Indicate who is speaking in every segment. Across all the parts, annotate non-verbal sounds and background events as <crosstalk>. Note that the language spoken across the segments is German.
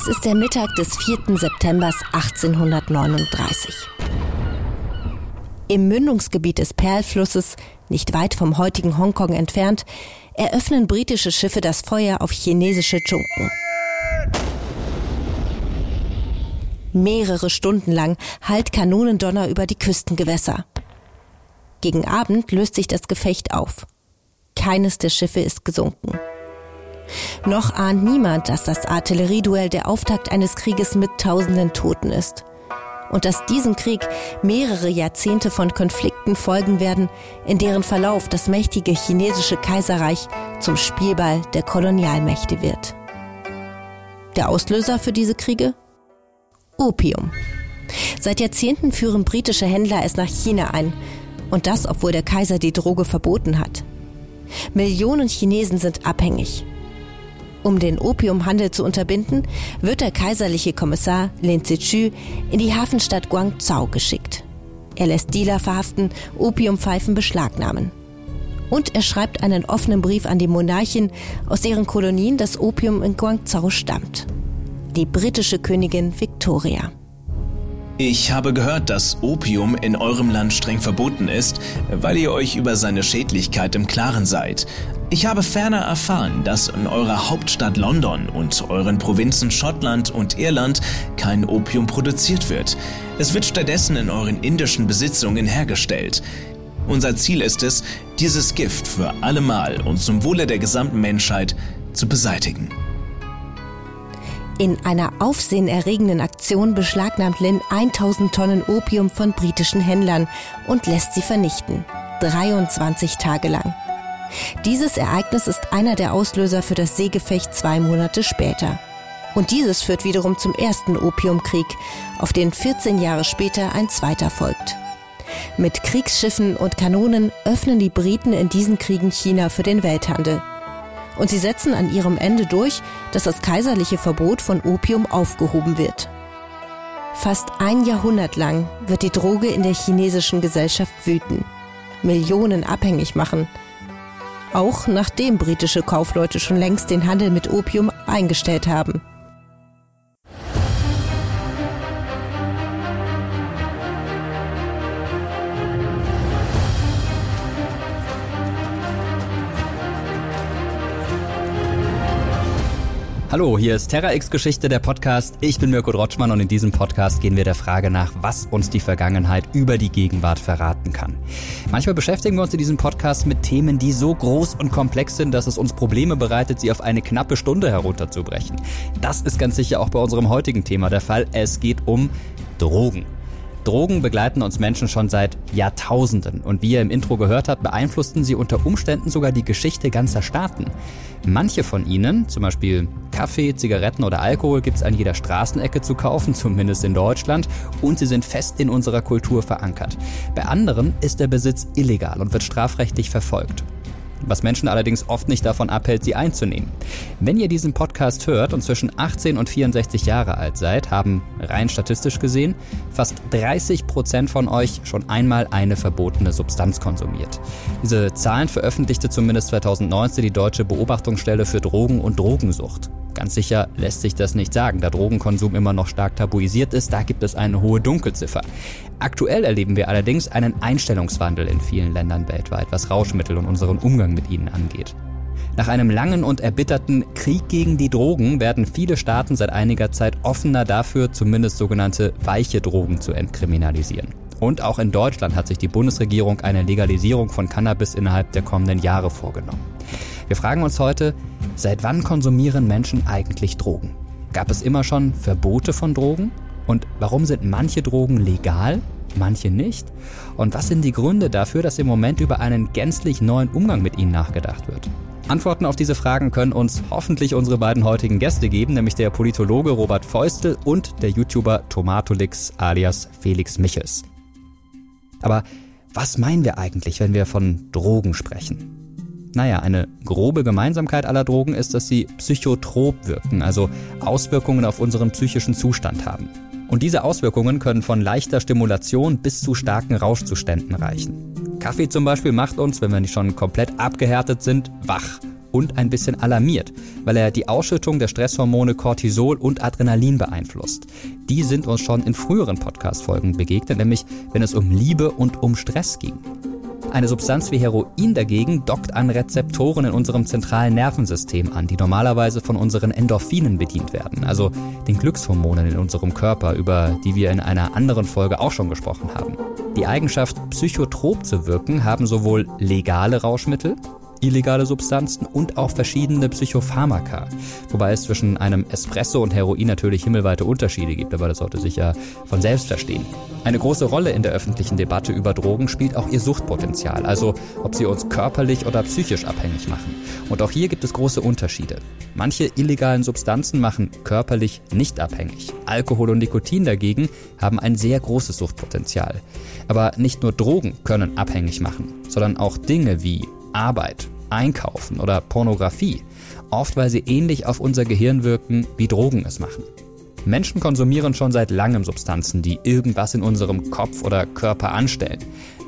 Speaker 1: Es ist der Mittag des 4. September 1839. Im Mündungsgebiet des Perlflusses, nicht weit vom heutigen Hongkong entfernt, eröffnen britische Schiffe das Feuer auf chinesische Dschunken. Mehrere Stunden lang hallt Kanonendonner über die Küstengewässer. Gegen Abend löst sich das Gefecht auf. Keines der Schiffe ist gesunken. Noch ahnt niemand, dass das Artillerieduell der Auftakt eines Krieges mit tausenden Toten ist. Und dass diesem Krieg mehrere Jahrzehnte von Konflikten folgen werden, in deren Verlauf das mächtige chinesische Kaiserreich zum Spielball der Kolonialmächte wird. Der Auslöser für diese Kriege? Opium. Seit Jahrzehnten führen britische Händler es nach China ein. Und das, obwohl der Kaiser die Droge verboten hat. Millionen Chinesen sind abhängig. Um den Opiumhandel zu unterbinden, wird der kaiserliche Kommissar Lin Zechü in die Hafenstadt Guangzhou geschickt. Er lässt Dealer verhaften, Opiumpfeifen beschlagnahmen. Und er schreibt einen offenen Brief an die Monarchin, aus deren Kolonien das Opium in Guangzhou stammt. Die britische Königin Victoria.
Speaker 2: Ich habe gehört, dass Opium in eurem Land streng verboten ist, weil ihr euch über seine Schädlichkeit im Klaren seid. Ich habe ferner erfahren, dass in eurer Hauptstadt London und euren Provinzen Schottland und Irland kein Opium produziert wird. Es wird stattdessen in euren indischen Besitzungen hergestellt. Unser Ziel ist es, dieses Gift für allemal und zum Wohle der gesamten Menschheit zu beseitigen.
Speaker 1: In einer aufsehenerregenden Aktion beschlagnahmt Lin 1000 Tonnen Opium von britischen Händlern und lässt sie vernichten. 23 Tage lang. Dieses Ereignis ist einer der Auslöser für das Seegefecht zwei Monate später. Und dieses führt wiederum zum ersten Opiumkrieg, auf den 14 Jahre später ein zweiter folgt. Mit Kriegsschiffen und Kanonen öffnen die Briten in diesen Kriegen China für den Welthandel und sie setzen an ihrem Ende durch, dass das kaiserliche Verbot von Opium aufgehoben wird. Fast ein Jahrhundert lang wird die Droge in der chinesischen Gesellschaft wüten, Millionen abhängig machen, auch nachdem britische Kaufleute schon längst den Handel mit Opium eingestellt haben.
Speaker 3: Hallo, hier ist Terra X Geschichte, der Podcast. Ich bin Mirko Drotschmann und in diesem Podcast gehen wir der Frage nach, was uns die Vergangenheit über die Gegenwart verraten kann. Manchmal beschäftigen wir uns in diesem Podcast mit Themen, die so groß und komplex sind, dass es uns Probleme bereitet, sie auf eine knappe Stunde herunterzubrechen. Das ist ganz sicher auch bei unserem heutigen Thema der Fall. Es geht um Drogen. Drogen begleiten uns Menschen schon seit Jahrtausenden und wie ihr im Intro gehört habt, beeinflussten sie unter Umständen sogar die Geschichte ganzer Staaten. Manche von ihnen, zum Beispiel Kaffee, Zigaretten oder Alkohol, gibt es an jeder Straßenecke zu kaufen, <laughs> zumindest in Deutschland, und sie sind fest in unserer Kultur verankert. Bei anderen ist der Besitz illegal und wird strafrechtlich verfolgt was Menschen allerdings oft nicht davon abhält, sie einzunehmen. Wenn ihr diesen Podcast hört und zwischen 18 und 64 Jahre alt seid, haben rein statistisch gesehen fast 30 Prozent von euch schon einmal eine verbotene Substanz konsumiert. Diese Zahlen veröffentlichte zumindest 2019 die Deutsche Beobachtungsstelle für Drogen und Drogensucht. Ganz sicher lässt sich das nicht sagen, da Drogenkonsum immer noch stark tabuisiert ist, da gibt es eine hohe Dunkelziffer. Aktuell erleben wir allerdings einen Einstellungswandel in vielen Ländern weltweit, was Rauschmittel und unseren Umgang mit ihnen angeht. Nach einem langen und erbitterten Krieg gegen die Drogen werden viele Staaten seit einiger Zeit offener dafür, zumindest sogenannte weiche Drogen zu entkriminalisieren. Und auch in Deutschland hat sich die Bundesregierung eine Legalisierung von Cannabis innerhalb der kommenden Jahre vorgenommen. Wir fragen uns heute, seit wann konsumieren Menschen eigentlich Drogen? Gab es immer schon Verbote von Drogen? Und warum sind manche Drogen legal, manche nicht? Und was sind die Gründe dafür, dass im Moment über einen gänzlich neuen Umgang mit ihnen nachgedacht wird? Antworten auf diese Fragen können uns hoffentlich unsere beiden heutigen Gäste geben, nämlich der Politologe Robert Feustel und der YouTuber Tomatolix alias Felix Michels. Aber was meinen wir eigentlich, wenn wir von Drogen sprechen? Naja, eine grobe Gemeinsamkeit aller Drogen ist, dass sie psychotrop wirken, also Auswirkungen auf unseren psychischen Zustand haben. Und diese Auswirkungen können von leichter Stimulation bis zu starken Rauschzuständen reichen. Kaffee zum Beispiel macht uns, wenn wir nicht schon komplett abgehärtet sind, wach und ein bisschen alarmiert, weil er die Ausschüttung der Stresshormone Cortisol und Adrenalin beeinflusst. Die sind uns schon in früheren Podcast-Folgen begegnet, nämlich wenn es um Liebe und um Stress ging. Eine Substanz wie Heroin dagegen dockt an Rezeptoren in unserem zentralen Nervensystem an, die normalerweise von unseren Endorphinen bedient werden, also den Glückshormonen in unserem Körper, über die wir in einer anderen Folge auch schon gesprochen haben. Die Eigenschaft, psychotrop zu wirken, haben sowohl legale Rauschmittel, illegale Substanzen und auch verschiedene Psychopharmaka. Wobei es zwischen einem Espresso und Heroin natürlich himmelweite Unterschiede gibt, aber das sollte sich ja von selbst verstehen. Eine große Rolle in der öffentlichen Debatte über Drogen spielt auch ihr Suchtpotenzial, also ob sie uns körperlich oder psychisch abhängig machen. Und auch hier gibt es große Unterschiede. Manche illegalen Substanzen machen körperlich nicht abhängig. Alkohol und Nikotin dagegen haben ein sehr großes Suchtpotenzial. Aber nicht nur Drogen können abhängig machen, sondern auch Dinge wie Arbeit, Einkaufen oder Pornografie, oft weil sie ähnlich auf unser Gehirn wirken, wie Drogen es machen. Menschen konsumieren schon seit langem Substanzen, die irgendwas in unserem Kopf oder Körper anstellen.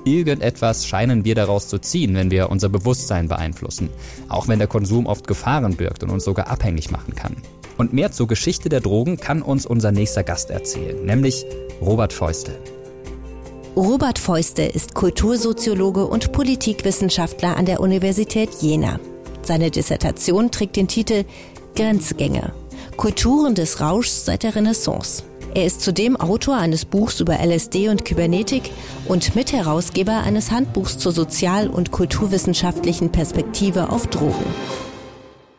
Speaker 3: Irgendetwas scheinen wir daraus zu ziehen, wenn wir unser Bewusstsein beeinflussen, auch wenn der Konsum oft Gefahren birgt und uns sogar abhängig machen kann. Und mehr zur Geschichte der Drogen kann uns unser nächster Gast erzählen, nämlich Robert Feustel.
Speaker 1: Robert Feuste ist Kultursoziologe und Politikwissenschaftler an der Universität Jena. Seine Dissertation trägt den Titel Grenzgänge. Kulturen des Rauschs seit der Renaissance. Er ist zudem Autor eines Buchs über LSD und Kybernetik und Mitherausgeber eines Handbuchs zur sozial- und kulturwissenschaftlichen Perspektive auf Drogen.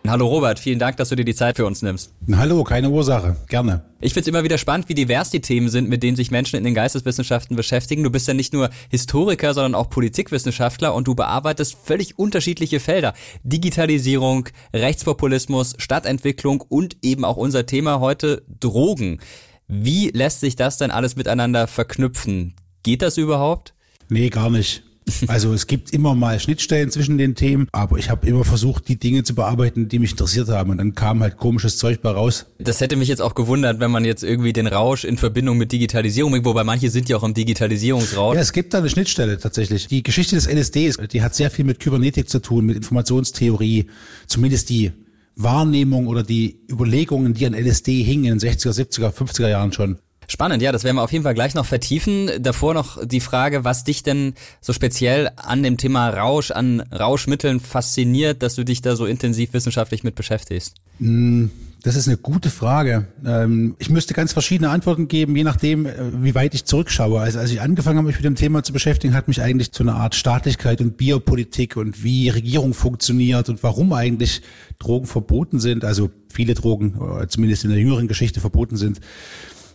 Speaker 3: Hallo Robert, vielen Dank, dass du dir die Zeit für uns nimmst.
Speaker 4: Hallo, keine Ursache, gerne.
Speaker 3: Ich finde es immer wieder spannend, wie divers die Themen sind, mit denen sich Menschen in den Geisteswissenschaften beschäftigen. Du bist ja nicht nur Historiker, sondern auch Politikwissenschaftler und du bearbeitest völlig unterschiedliche Felder. Digitalisierung, Rechtspopulismus, Stadtentwicklung und eben auch unser Thema heute Drogen. Wie lässt sich das denn alles miteinander verknüpfen? Geht das überhaupt?
Speaker 4: Nee, gar nicht. Also es gibt immer mal Schnittstellen zwischen den Themen, aber ich habe immer versucht, die Dinge zu bearbeiten, die mich interessiert haben. Und dann kam halt komisches Zeug bei raus.
Speaker 3: Das hätte mich jetzt auch gewundert, wenn man jetzt irgendwie den Rausch in Verbindung mit Digitalisierung, wobei manche sind ja auch im Digitalisierungsrausch.
Speaker 4: Ja, es gibt da eine Schnittstelle tatsächlich. Die Geschichte des LSDs, die hat sehr viel mit Kybernetik zu tun, mit Informationstheorie, zumindest die Wahrnehmung oder die Überlegungen, die an LSD hingen in den 60er, 70er, 50er Jahren schon.
Speaker 3: Spannend, ja, das werden wir auf jeden Fall gleich noch vertiefen. Davor noch die Frage, was dich denn so speziell an dem Thema Rausch, an Rauschmitteln fasziniert, dass du dich da so intensiv wissenschaftlich mit beschäftigst?
Speaker 4: Mm, das ist eine gute Frage. Ähm, ich müsste ganz verschiedene Antworten geben, je nachdem, äh, wie weit ich zurückschaue. Also als ich angefangen habe, mich mit dem Thema zu beschäftigen, hat mich eigentlich zu einer Art Staatlichkeit und Biopolitik und wie Regierung funktioniert und warum eigentlich Drogen verboten sind. Also viele Drogen, äh, zumindest in der jüngeren Geschichte verboten sind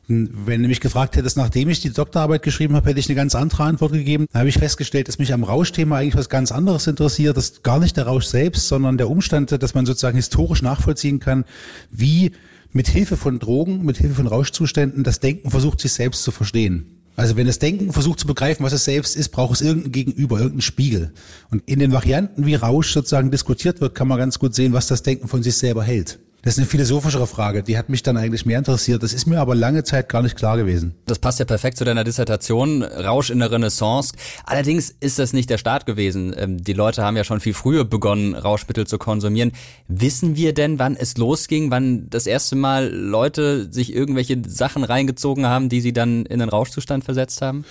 Speaker 4: wenn du mich gefragt hättest, nachdem ich die Doktorarbeit geschrieben habe, hätte ich eine ganz andere Antwort gegeben. Da habe ich festgestellt, dass mich am Rauschthema eigentlich was ganz anderes interessiert. Das ist gar nicht der Rausch selbst, sondern der Umstand, dass man sozusagen historisch nachvollziehen kann, wie mit Hilfe von Drogen, mit Hilfe von Rauschzuständen das Denken versucht, sich selbst zu verstehen. Also wenn das Denken versucht zu begreifen, was es selbst ist, braucht es irgendein Gegenüber, irgendeinen Spiegel. Und in den Varianten, wie Rausch sozusagen diskutiert wird, kann man ganz gut sehen, was das Denken von sich selber hält. Das ist eine philosophischere Frage, die hat mich dann eigentlich mehr interessiert. Das ist mir aber lange Zeit gar nicht klar gewesen.
Speaker 3: Das passt ja perfekt zu deiner Dissertation, Rausch in der Renaissance. Allerdings ist das nicht der Start gewesen. Ähm, die Leute haben ja schon viel früher begonnen, Rauschmittel zu konsumieren. Wissen wir denn, wann es losging, wann das erste Mal Leute sich irgendwelche Sachen reingezogen haben, die sie dann in den Rauschzustand versetzt haben?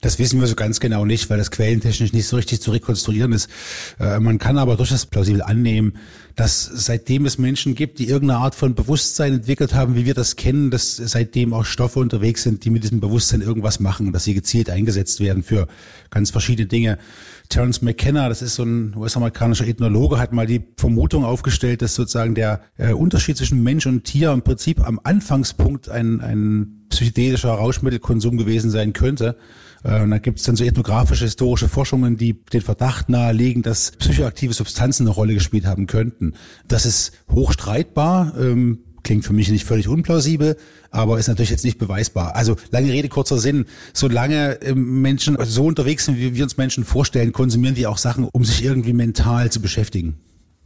Speaker 4: Das wissen wir so ganz genau nicht, weil das quellentechnisch nicht so richtig zu rekonstruieren ist. Äh, man kann aber durchaus plausibel annehmen, dass seitdem es Menschen gibt, die irgendeine Art von Bewusstsein entwickelt haben, wie wir das kennen, dass seitdem auch Stoffe unterwegs sind, die mit diesem Bewusstsein irgendwas machen, dass sie gezielt eingesetzt werden für ganz verschiedene Dinge. Terence McKenna, das ist so ein US-amerikanischer Ethnologe, hat mal die Vermutung aufgestellt, dass sozusagen der äh, Unterschied zwischen Mensch und Tier im Prinzip am Anfangspunkt ein, ein psychedelischer Rauschmittelkonsum gewesen sein könnte. Äh, und da gibt es dann so ethnografische, historische Forschungen, die den Verdacht nahelegen, dass psychoaktive Substanzen eine Rolle gespielt haben könnten. Das ist hochstreitbar. Ähm, klingt für mich nicht völlig unplausibel, aber ist natürlich jetzt nicht beweisbar. Also lange Rede, kurzer Sinn. Solange ähm, Menschen so unterwegs sind, wie wir uns Menschen vorstellen, konsumieren die auch Sachen, um sich irgendwie mental zu beschäftigen.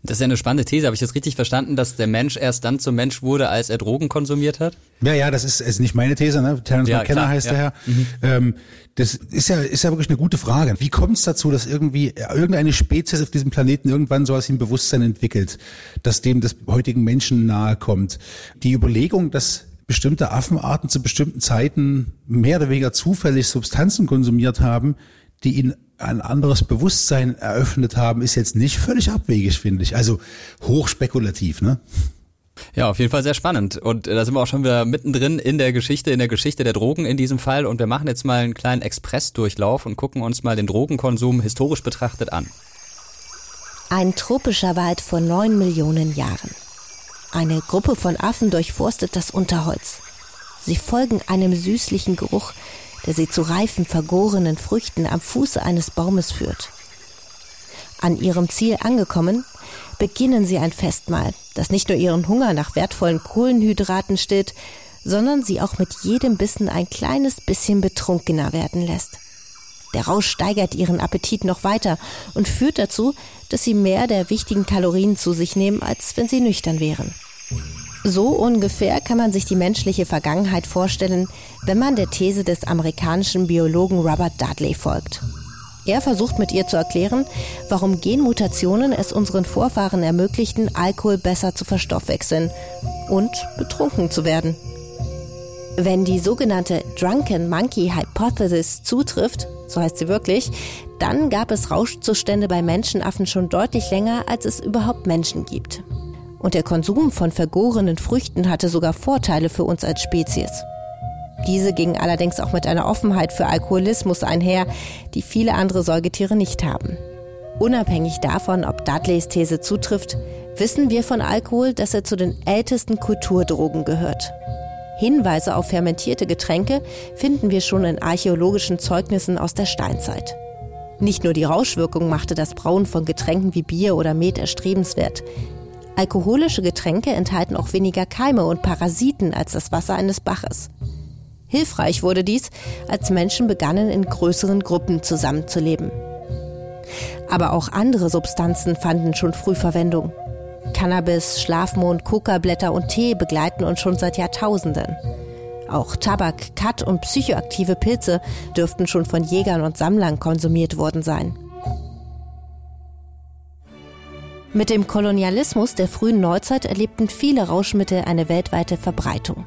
Speaker 3: Das ist ja eine spannende These. Habe ich das richtig verstanden, dass der Mensch erst dann zum Mensch wurde, als er Drogen konsumiert hat?
Speaker 4: Ja, ja, das ist, ist nicht meine These, ne? Terence ja, McKenna klar, heißt ja. der Herr. Mhm. Ähm, das ist ja, ist ja wirklich eine gute Frage. Wie kommt es dazu, dass irgendwie irgendeine Spezies auf diesem Planeten irgendwann sowas im Bewusstsein entwickelt, dass dem des heutigen Menschen nahe kommt? Die Überlegung, dass bestimmte Affenarten zu bestimmten Zeiten mehr oder weniger zufällig Substanzen konsumiert haben, die ihnen ein anderes Bewusstsein eröffnet haben, ist jetzt nicht völlig abwegig, finde ich. Also hochspekulativ, ne?
Speaker 3: Ja, auf jeden Fall sehr spannend. Und da sind wir auch schon wieder mittendrin in der Geschichte, in der Geschichte der Drogen in diesem Fall. Und wir machen jetzt mal einen kleinen Expressdurchlauf und gucken uns mal den Drogenkonsum historisch betrachtet an.
Speaker 1: Ein tropischer Wald vor neun Millionen Jahren. Eine Gruppe von Affen durchforstet das Unterholz. Sie folgen einem süßlichen Geruch, der sie zu reifen, vergorenen Früchten am Fuße eines Baumes führt. An ihrem Ziel angekommen, beginnen sie ein Festmahl, das nicht nur ihren Hunger nach wertvollen Kohlenhydraten stillt, sondern sie auch mit jedem Bissen ein kleines bisschen betrunkener werden lässt. Der Rausch steigert ihren Appetit noch weiter und führt dazu, dass sie mehr der wichtigen Kalorien zu sich nehmen, als wenn sie nüchtern wären. So ungefähr kann man sich die menschliche Vergangenheit vorstellen, wenn man der These des amerikanischen Biologen Robert Dudley folgt. Er versucht mit ihr zu erklären, warum Genmutationen es unseren Vorfahren ermöglichten, Alkohol besser zu verstoffwechseln und betrunken zu werden. Wenn die sogenannte Drunken Monkey Hypothesis zutrifft, so heißt sie wirklich, dann gab es Rauschzustände bei Menschenaffen schon deutlich länger, als es überhaupt Menschen gibt. Und der Konsum von vergorenen Früchten hatte sogar Vorteile für uns als Spezies. Diese gingen allerdings auch mit einer Offenheit für Alkoholismus einher, die viele andere Säugetiere nicht haben. Unabhängig davon, ob Dudleys These zutrifft, wissen wir von Alkohol, dass er zu den ältesten Kulturdrogen gehört. Hinweise auf fermentierte Getränke finden wir schon in archäologischen Zeugnissen aus der Steinzeit. Nicht nur die Rauschwirkung machte das Brauen von Getränken wie Bier oder Met erstrebenswert. Alkoholische Getränke enthalten auch weniger Keime und Parasiten als das Wasser eines Baches. Hilfreich wurde dies, als Menschen begannen, in größeren Gruppen zusammenzuleben. Aber auch andere Substanzen fanden schon früh Verwendung. Cannabis, Schlafmond, Kokablätter und Tee begleiten uns schon seit Jahrtausenden. Auch Tabak, Kat und psychoaktive Pilze dürften schon von Jägern und Sammlern konsumiert worden sein. Mit dem Kolonialismus der frühen Neuzeit erlebten viele Rauschmittel eine weltweite Verbreitung.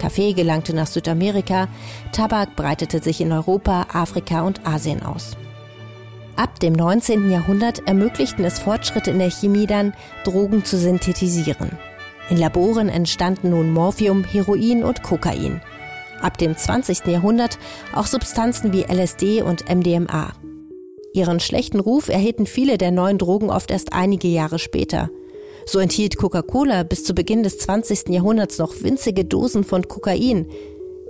Speaker 1: Kaffee gelangte nach Südamerika, Tabak breitete sich in Europa, Afrika und Asien aus. Ab dem 19. Jahrhundert ermöglichten es Fortschritte in der Chemie dann, Drogen zu synthetisieren. In Laboren entstanden nun Morphium, Heroin und Kokain. Ab dem 20. Jahrhundert auch Substanzen wie LSD und MDMA. Ihren schlechten Ruf erhielten viele der neuen Drogen oft erst einige Jahre später. So enthielt Coca-Cola bis zu Beginn des 20. Jahrhunderts noch winzige Dosen von Kokain.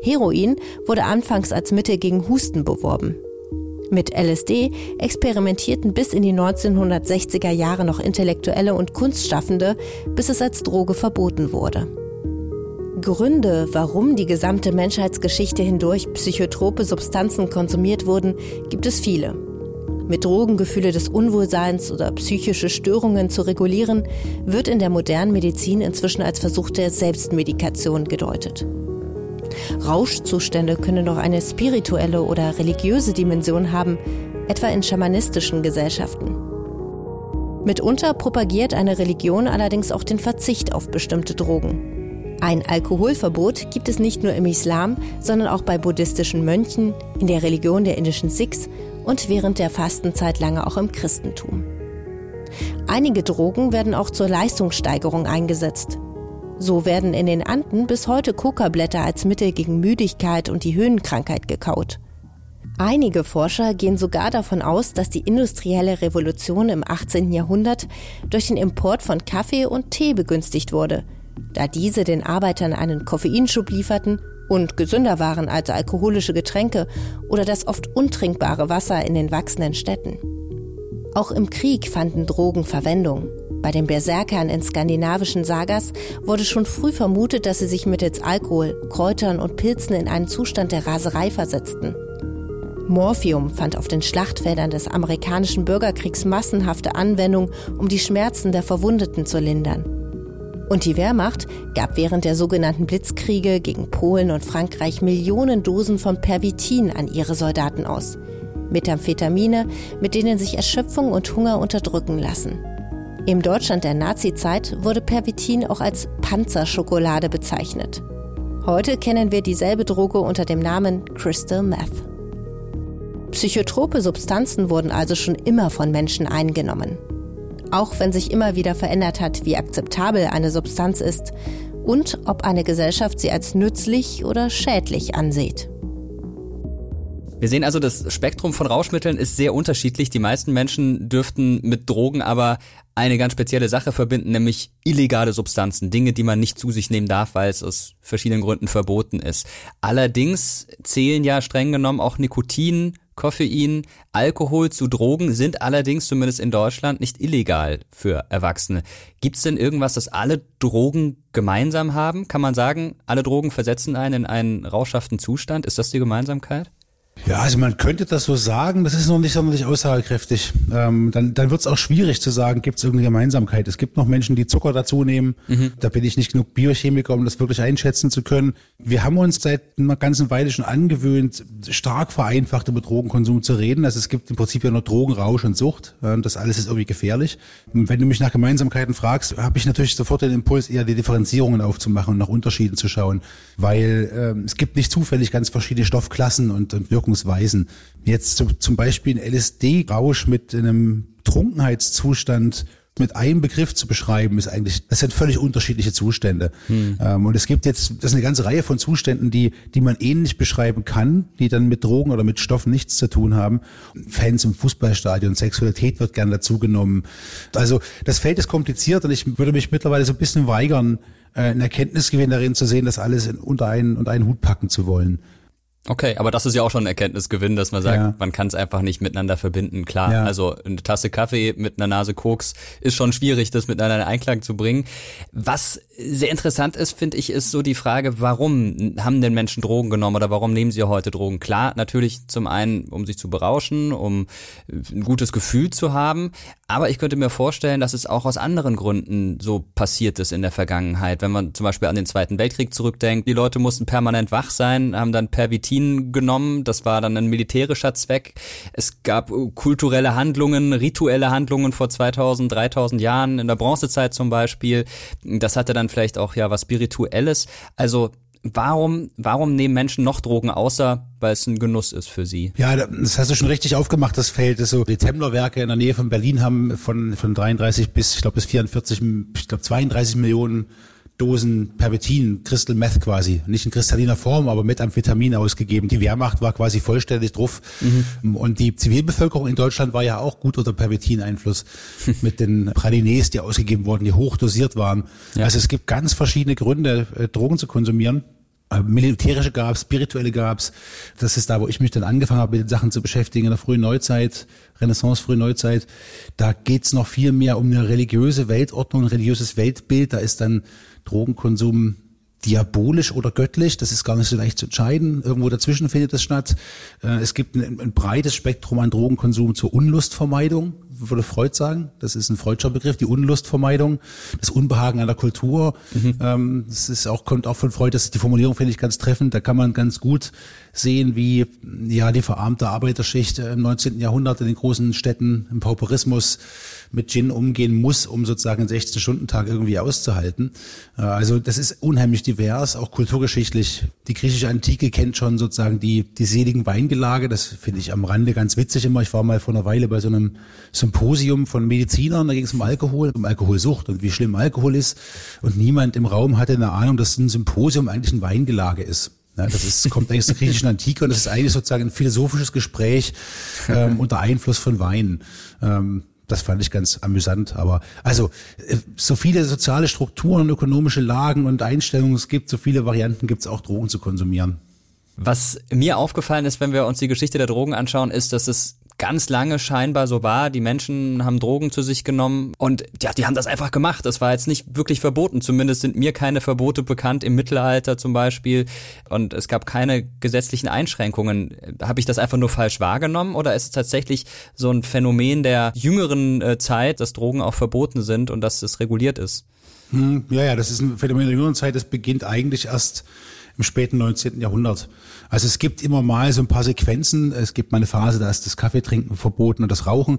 Speaker 1: Heroin wurde anfangs als Mittel gegen Husten beworben. Mit LSD experimentierten bis in die 1960er Jahre noch Intellektuelle und Kunstschaffende, bis es als Droge verboten wurde. Gründe, warum die gesamte Menschheitsgeschichte hindurch psychotrope Substanzen konsumiert wurden, gibt es viele. Mit Drogen Gefühle des Unwohlseins oder psychische Störungen zu regulieren, wird in der modernen Medizin inzwischen als Versuch der Selbstmedikation gedeutet. Rauschzustände können noch eine spirituelle oder religiöse Dimension haben, etwa in schamanistischen Gesellschaften. Mitunter propagiert eine Religion allerdings auch den Verzicht auf bestimmte Drogen. Ein Alkoholverbot gibt es nicht nur im Islam, sondern auch bei buddhistischen Mönchen, in der Religion der indischen Sikhs und während der Fastenzeit lange auch im Christentum. Einige Drogen werden auch zur Leistungssteigerung eingesetzt. So werden in den Anden bis heute Kokablätter als Mittel gegen Müdigkeit und die Höhenkrankheit gekaut. Einige Forscher gehen sogar davon aus, dass die industrielle Revolution im 18. Jahrhundert durch den Import von Kaffee und Tee begünstigt wurde, da diese den Arbeitern einen Koffeinschub lieferten und gesünder waren als alkoholische Getränke oder das oft untrinkbare Wasser in den wachsenden Städten. Auch im Krieg fanden Drogen Verwendung. Bei den Berserkern in skandinavischen Sagas wurde schon früh vermutet, dass sie sich mittels Alkohol, Kräutern und Pilzen in einen Zustand der Raserei versetzten. Morphium fand auf den Schlachtfeldern des amerikanischen Bürgerkriegs massenhafte Anwendung, um die Schmerzen der Verwundeten zu lindern. Und die Wehrmacht gab während der sogenannten Blitzkriege gegen Polen und Frankreich Millionen Dosen von Pervitin an ihre Soldaten aus. Methamphetamine, mit denen sich Erschöpfung und Hunger unterdrücken lassen. Im Deutschland der Nazizeit wurde Pervitin auch als Panzerschokolade bezeichnet. Heute kennen wir dieselbe Droge unter dem Namen Crystal Meth. Psychotrope Substanzen wurden also schon immer von Menschen eingenommen. Auch wenn sich immer wieder verändert hat, wie akzeptabel eine Substanz ist und ob eine Gesellschaft sie als nützlich oder schädlich ansieht.
Speaker 3: Wir sehen also, das Spektrum von Rauschmitteln ist sehr unterschiedlich. Die meisten Menschen dürften mit Drogen aber eine ganz spezielle Sache verbinden, nämlich illegale Substanzen, Dinge, die man nicht zu sich nehmen darf, weil es aus verschiedenen Gründen verboten ist. Allerdings zählen ja streng genommen auch Nikotin, Koffein, Alkohol zu Drogen, sind allerdings zumindest in Deutschland nicht illegal für Erwachsene. Gibt es denn irgendwas, das alle Drogen gemeinsam haben? Kann man sagen, alle Drogen versetzen einen in einen rauschhaften Zustand? Ist das die Gemeinsamkeit?
Speaker 4: Ja, also man könnte das so sagen, das ist noch nicht sonderlich aussagekräftig. Ähm, dann dann wird es auch schwierig zu sagen, gibt es irgendeine Gemeinsamkeit. Es gibt noch Menschen, die Zucker dazu nehmen. Mhm. Da bin ich nicht genug Biochemiker, um das wirklich einschätzen zu können. Wir haben uns seit einer ganzen Weile schon angewöhnt, stark vereinfacht über Drogenkonsum zu reden. Also es gibt im Prinzip ja nur Drogen, Rausch und Sucht. Das alles ist irgendwie gefährlich. Und wenn du mich nach Gemeinsamkeiten fragst, habe ich natürlich sofort den Impuls, eher die Differenzierungen aufzumachen und nach Unterschieden zu schauen. Weil ähm, es gibt nicht zufällig ganz verschiedene Stoffklassen und, und Wirkungsweisen. Jetzt zum Beispiel ein LSD-Rausch mit einem Trunkenheitszustand mit einem Begriff zu beschreiben, ist eigentlich, das sind völlig unterschiedliche Zustände. Hm. Ähm, und es gibt jetzt, das ist eine ganze Reihe von Zuständen, die, die man ähnlich beschreiben kann, die dann mit Drogen oder mit Stoffen nichts zu tun haben. Fans im Fußballstadion, Sexualität wird gern dazugenommen. Also das Feld ist kompliziert und ich würde mich mittlerweile so ein bisschen weigern, äh, einen Erkenntnisgewinn darin zu sehen, das alles unter einen, unter einen Hut packen zu wollen.
Speaker 3: Okay, aber das ist ja auch schon ein Erkenntnisgewinn, dass man sagt, ja. man kann es einfach nicht miteinander verbinden. Klar, ja. also eine Tasse Kaffee mit einer Nase Koks ist schon schwierig, das miteinander in Einklang zu bringen. Was sehr interessant ist, finde ich, ist so die Frage, warum haben denn Menschen Drogen genommen oder warum nehmen sie heute Drogen? Klar, natürlich zum einen, um sich zu berauschen, um ein gutes Gefühl zu haben, aber ich könnte mir vorstellen, dass es auch aus anderen Gründen so passiert ist in der Vergangenheit. Wenn man zum Beispiel an den Zweiten Weltkrieg zurückdenkt, die Leute mussten permanent wach sein, haben dann Pervitin Argentin genommen. Das war dann ein militärischer Zweck. Es gab äh, kulturelle Handlungen, rituelle Handlungen vor 2000, 3000 Jahren, in der Bronzezeit zum Beispiel. Das hatte dann vielleicht auch ja was Spirituelles. Also Warum, warum nehmen Menschen noch Drogen, außer weil es ein Genuss ist für sie?
Speaker 4: Ja, das hast du schon richtig aufgemacht, das Feld. Das so, die Temmler-Werke in der Nähe von Berlin haben von, von 33 bis, ich glaube, bis 44, ich glaube, 32 Millionen Dosen Pervitin, Crystal Meth quasi, nicht in kristalliner Form, aber mit Amphetamin ausgegeben. Die Wehrmacht war quasi vollständig drauf. Mhm. Und die Zivilbevölkerung in Deutschland war ja auch gut unter Pervitin-Einfluss <laughs> mit den Pralines, die ausgegeben wurden, die hoch dosiert waren. Ja. Also es gibt ganz verschiedene Gründe, äh, Drogen zu konsumieren. Äh, militärische gab's, spirituelle gab's. Das ist da, wo ich mich dann angefangen habe, mit den Sachen zu beschäftigen in der frühen Neuzeit, Renaissance, frühe Neuzeit. Da geht's noch viel mehr um eine religiöse Weltordnung, ein religiöses Weltbild. Da ist dann Drogenkonsum diabolisch oder göttlich, das ist gar nicht so leicht zu entscheiden. Irgendwo dazwischen findet es statt. Äh, es gibt ein, ein breites Spektrum an Drogenkonsum zur Unlustvermeidung, würde Freud sagen. Das ist ein Freudscher Begriff, die Unlustvermeidung, das Unbehagen an der Kultur. Mhm. Ähm, das ist auch, kommt auch von Freud, das ist die Formulierung finde ich ganz treffend. Da kann man ganz gut sehen, wie ja die verarmte Arbeiterschicht im 19. Jahrhundert in den großen Städten im Pauperismus mit Gin umgehen muss, um sozusagen einen 16-Stunden-Tag irgendwie auszuhalten. Äh, also das ist unheimlich divers, auch kulturgeschichtlich. Die griechische Antike kennt schon sozusagen die, die seligen Weingelage. Das finde ich am Rande ganz witzig immer. Ich war mal vor einer Weile bei so einem Symposium von Medizinern, da ging es um Alkohol, um Alkoholsucht und wie schlimm Alkohol ist. Und niemand im Raum hatte eine Ahnung, dass ein Symposium eigentlich ein Weingelage ist. Ja, das ist, kommt eigentlich aus der griechischen Antike und das ist eigentlich sozusagen ein philosophisches Gespräch ähm, unter Einfluss von Wein. Ähm, das fand ich ganz amüsant. Aber also äh, so viele soziale Strukturen ökonomische Lagen und Einstellungen es gibt, so viele Varianten gibt es auch Drogen zu konsumieren.
Speaker 3: Was mir aufgefallen ist, wenn wir uns die Geschichte der Drogen anschauen, ist, dass es ganz lange scheinbar so war. Die Menschen haben Drogen zu sich genommen und ja, die haben das einfach gemacht. Das war jetzt nicht wirklich verboten. Zumindest sind mir keine Verbote bekannt im Mittelalter zum Beispiel. Und es gab keine gesetzlichen Einschränkungen. Habe ich das einfach nur falsch wahrgenommen oder ist es tatsächlich so ein Phänomen der jüngeren äh, Zeit, dass Drogen auch verboten sind und dass es reguliert ist?
Speaker 4: Hm, ja, ja, das ist ein Phänomen der jüngeren Zeit. Das beginnt eigentlich erst im späten 19. Jahrhundert. Also es gibt immer mal so ein paar Sequenzen. Es gibt mal eine Phase, da ist das Kaffeetrinken verboten und das Rauchen.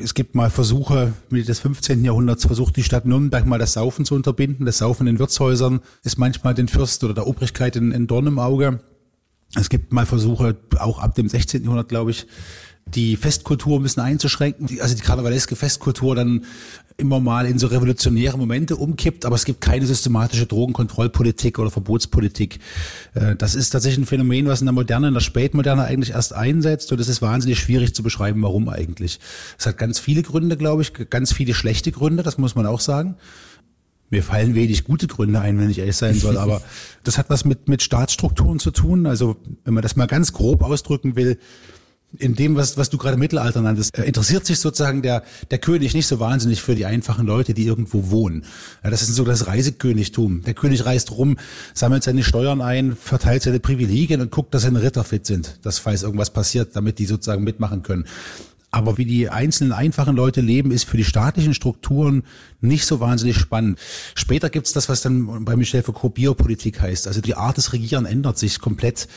Speaker 4: Es gibt mal Versuche, Mitte des 15. Jahrhunderts versucht die Stadt Nürnberg mal das Saufen zu unterbinden. Das Saufen in Wirtshäusern ist manchmal den Fürst oder der Obrigkeit in, in Dorn im Auge. Es gibt mal Versuche, auch ab dem 16. Jahrhundert, glaube ich, die Festkultur ein bisschen einzuschränken, also die karnevaleske Festkultur dann immer mal in so revolutionäre Momente umkippt, aber es gibt keine systematische Drogenkontrollpolitik oder Verbotspolitik. Äh, das ist tatsächlich ein Phänomen, was in der Moderne, in der Spätmoderne eigentlich erst einsetzt und es ist wahnsinnig schwierig zu beschreiben, warum eigentlich. Es hat ganz viele Gründe, glaube ich, ganz viele schlechte Gründe, das muss man auch sagen. Mir fallen wenig gute Gründe ein, wenn ich ehrlich sein soll, aber <laughs> das hat was mit, mit Staatsstrukturen zu tun. Also, wenn man das mal ganz grob ausdrücken will, in dem, was, was du gerade Mittelalter nanntest, äh, interessiert sich sozusagen der, der König nicht so wahnsinnig für die einfachen Leute, die irgendwo wohnen. Das ist so das Reisekönigtum. Der König reist rum, sammelt seine Steuern ein, verteilt seine Privilegien und guckt, dass seine Ritter fit sind, dass falls irgendwas passiert, damit die sozusagen mitmachen können. Aber wie die einzelnen einfachen Leute leben, ist für die staatlichen Strukturen nicht so wahnsinnig spannend. Später gibt's das, was dann bei Michel Foucault Biopolitik heißt. Also die Art des Regieren ändert sich komplett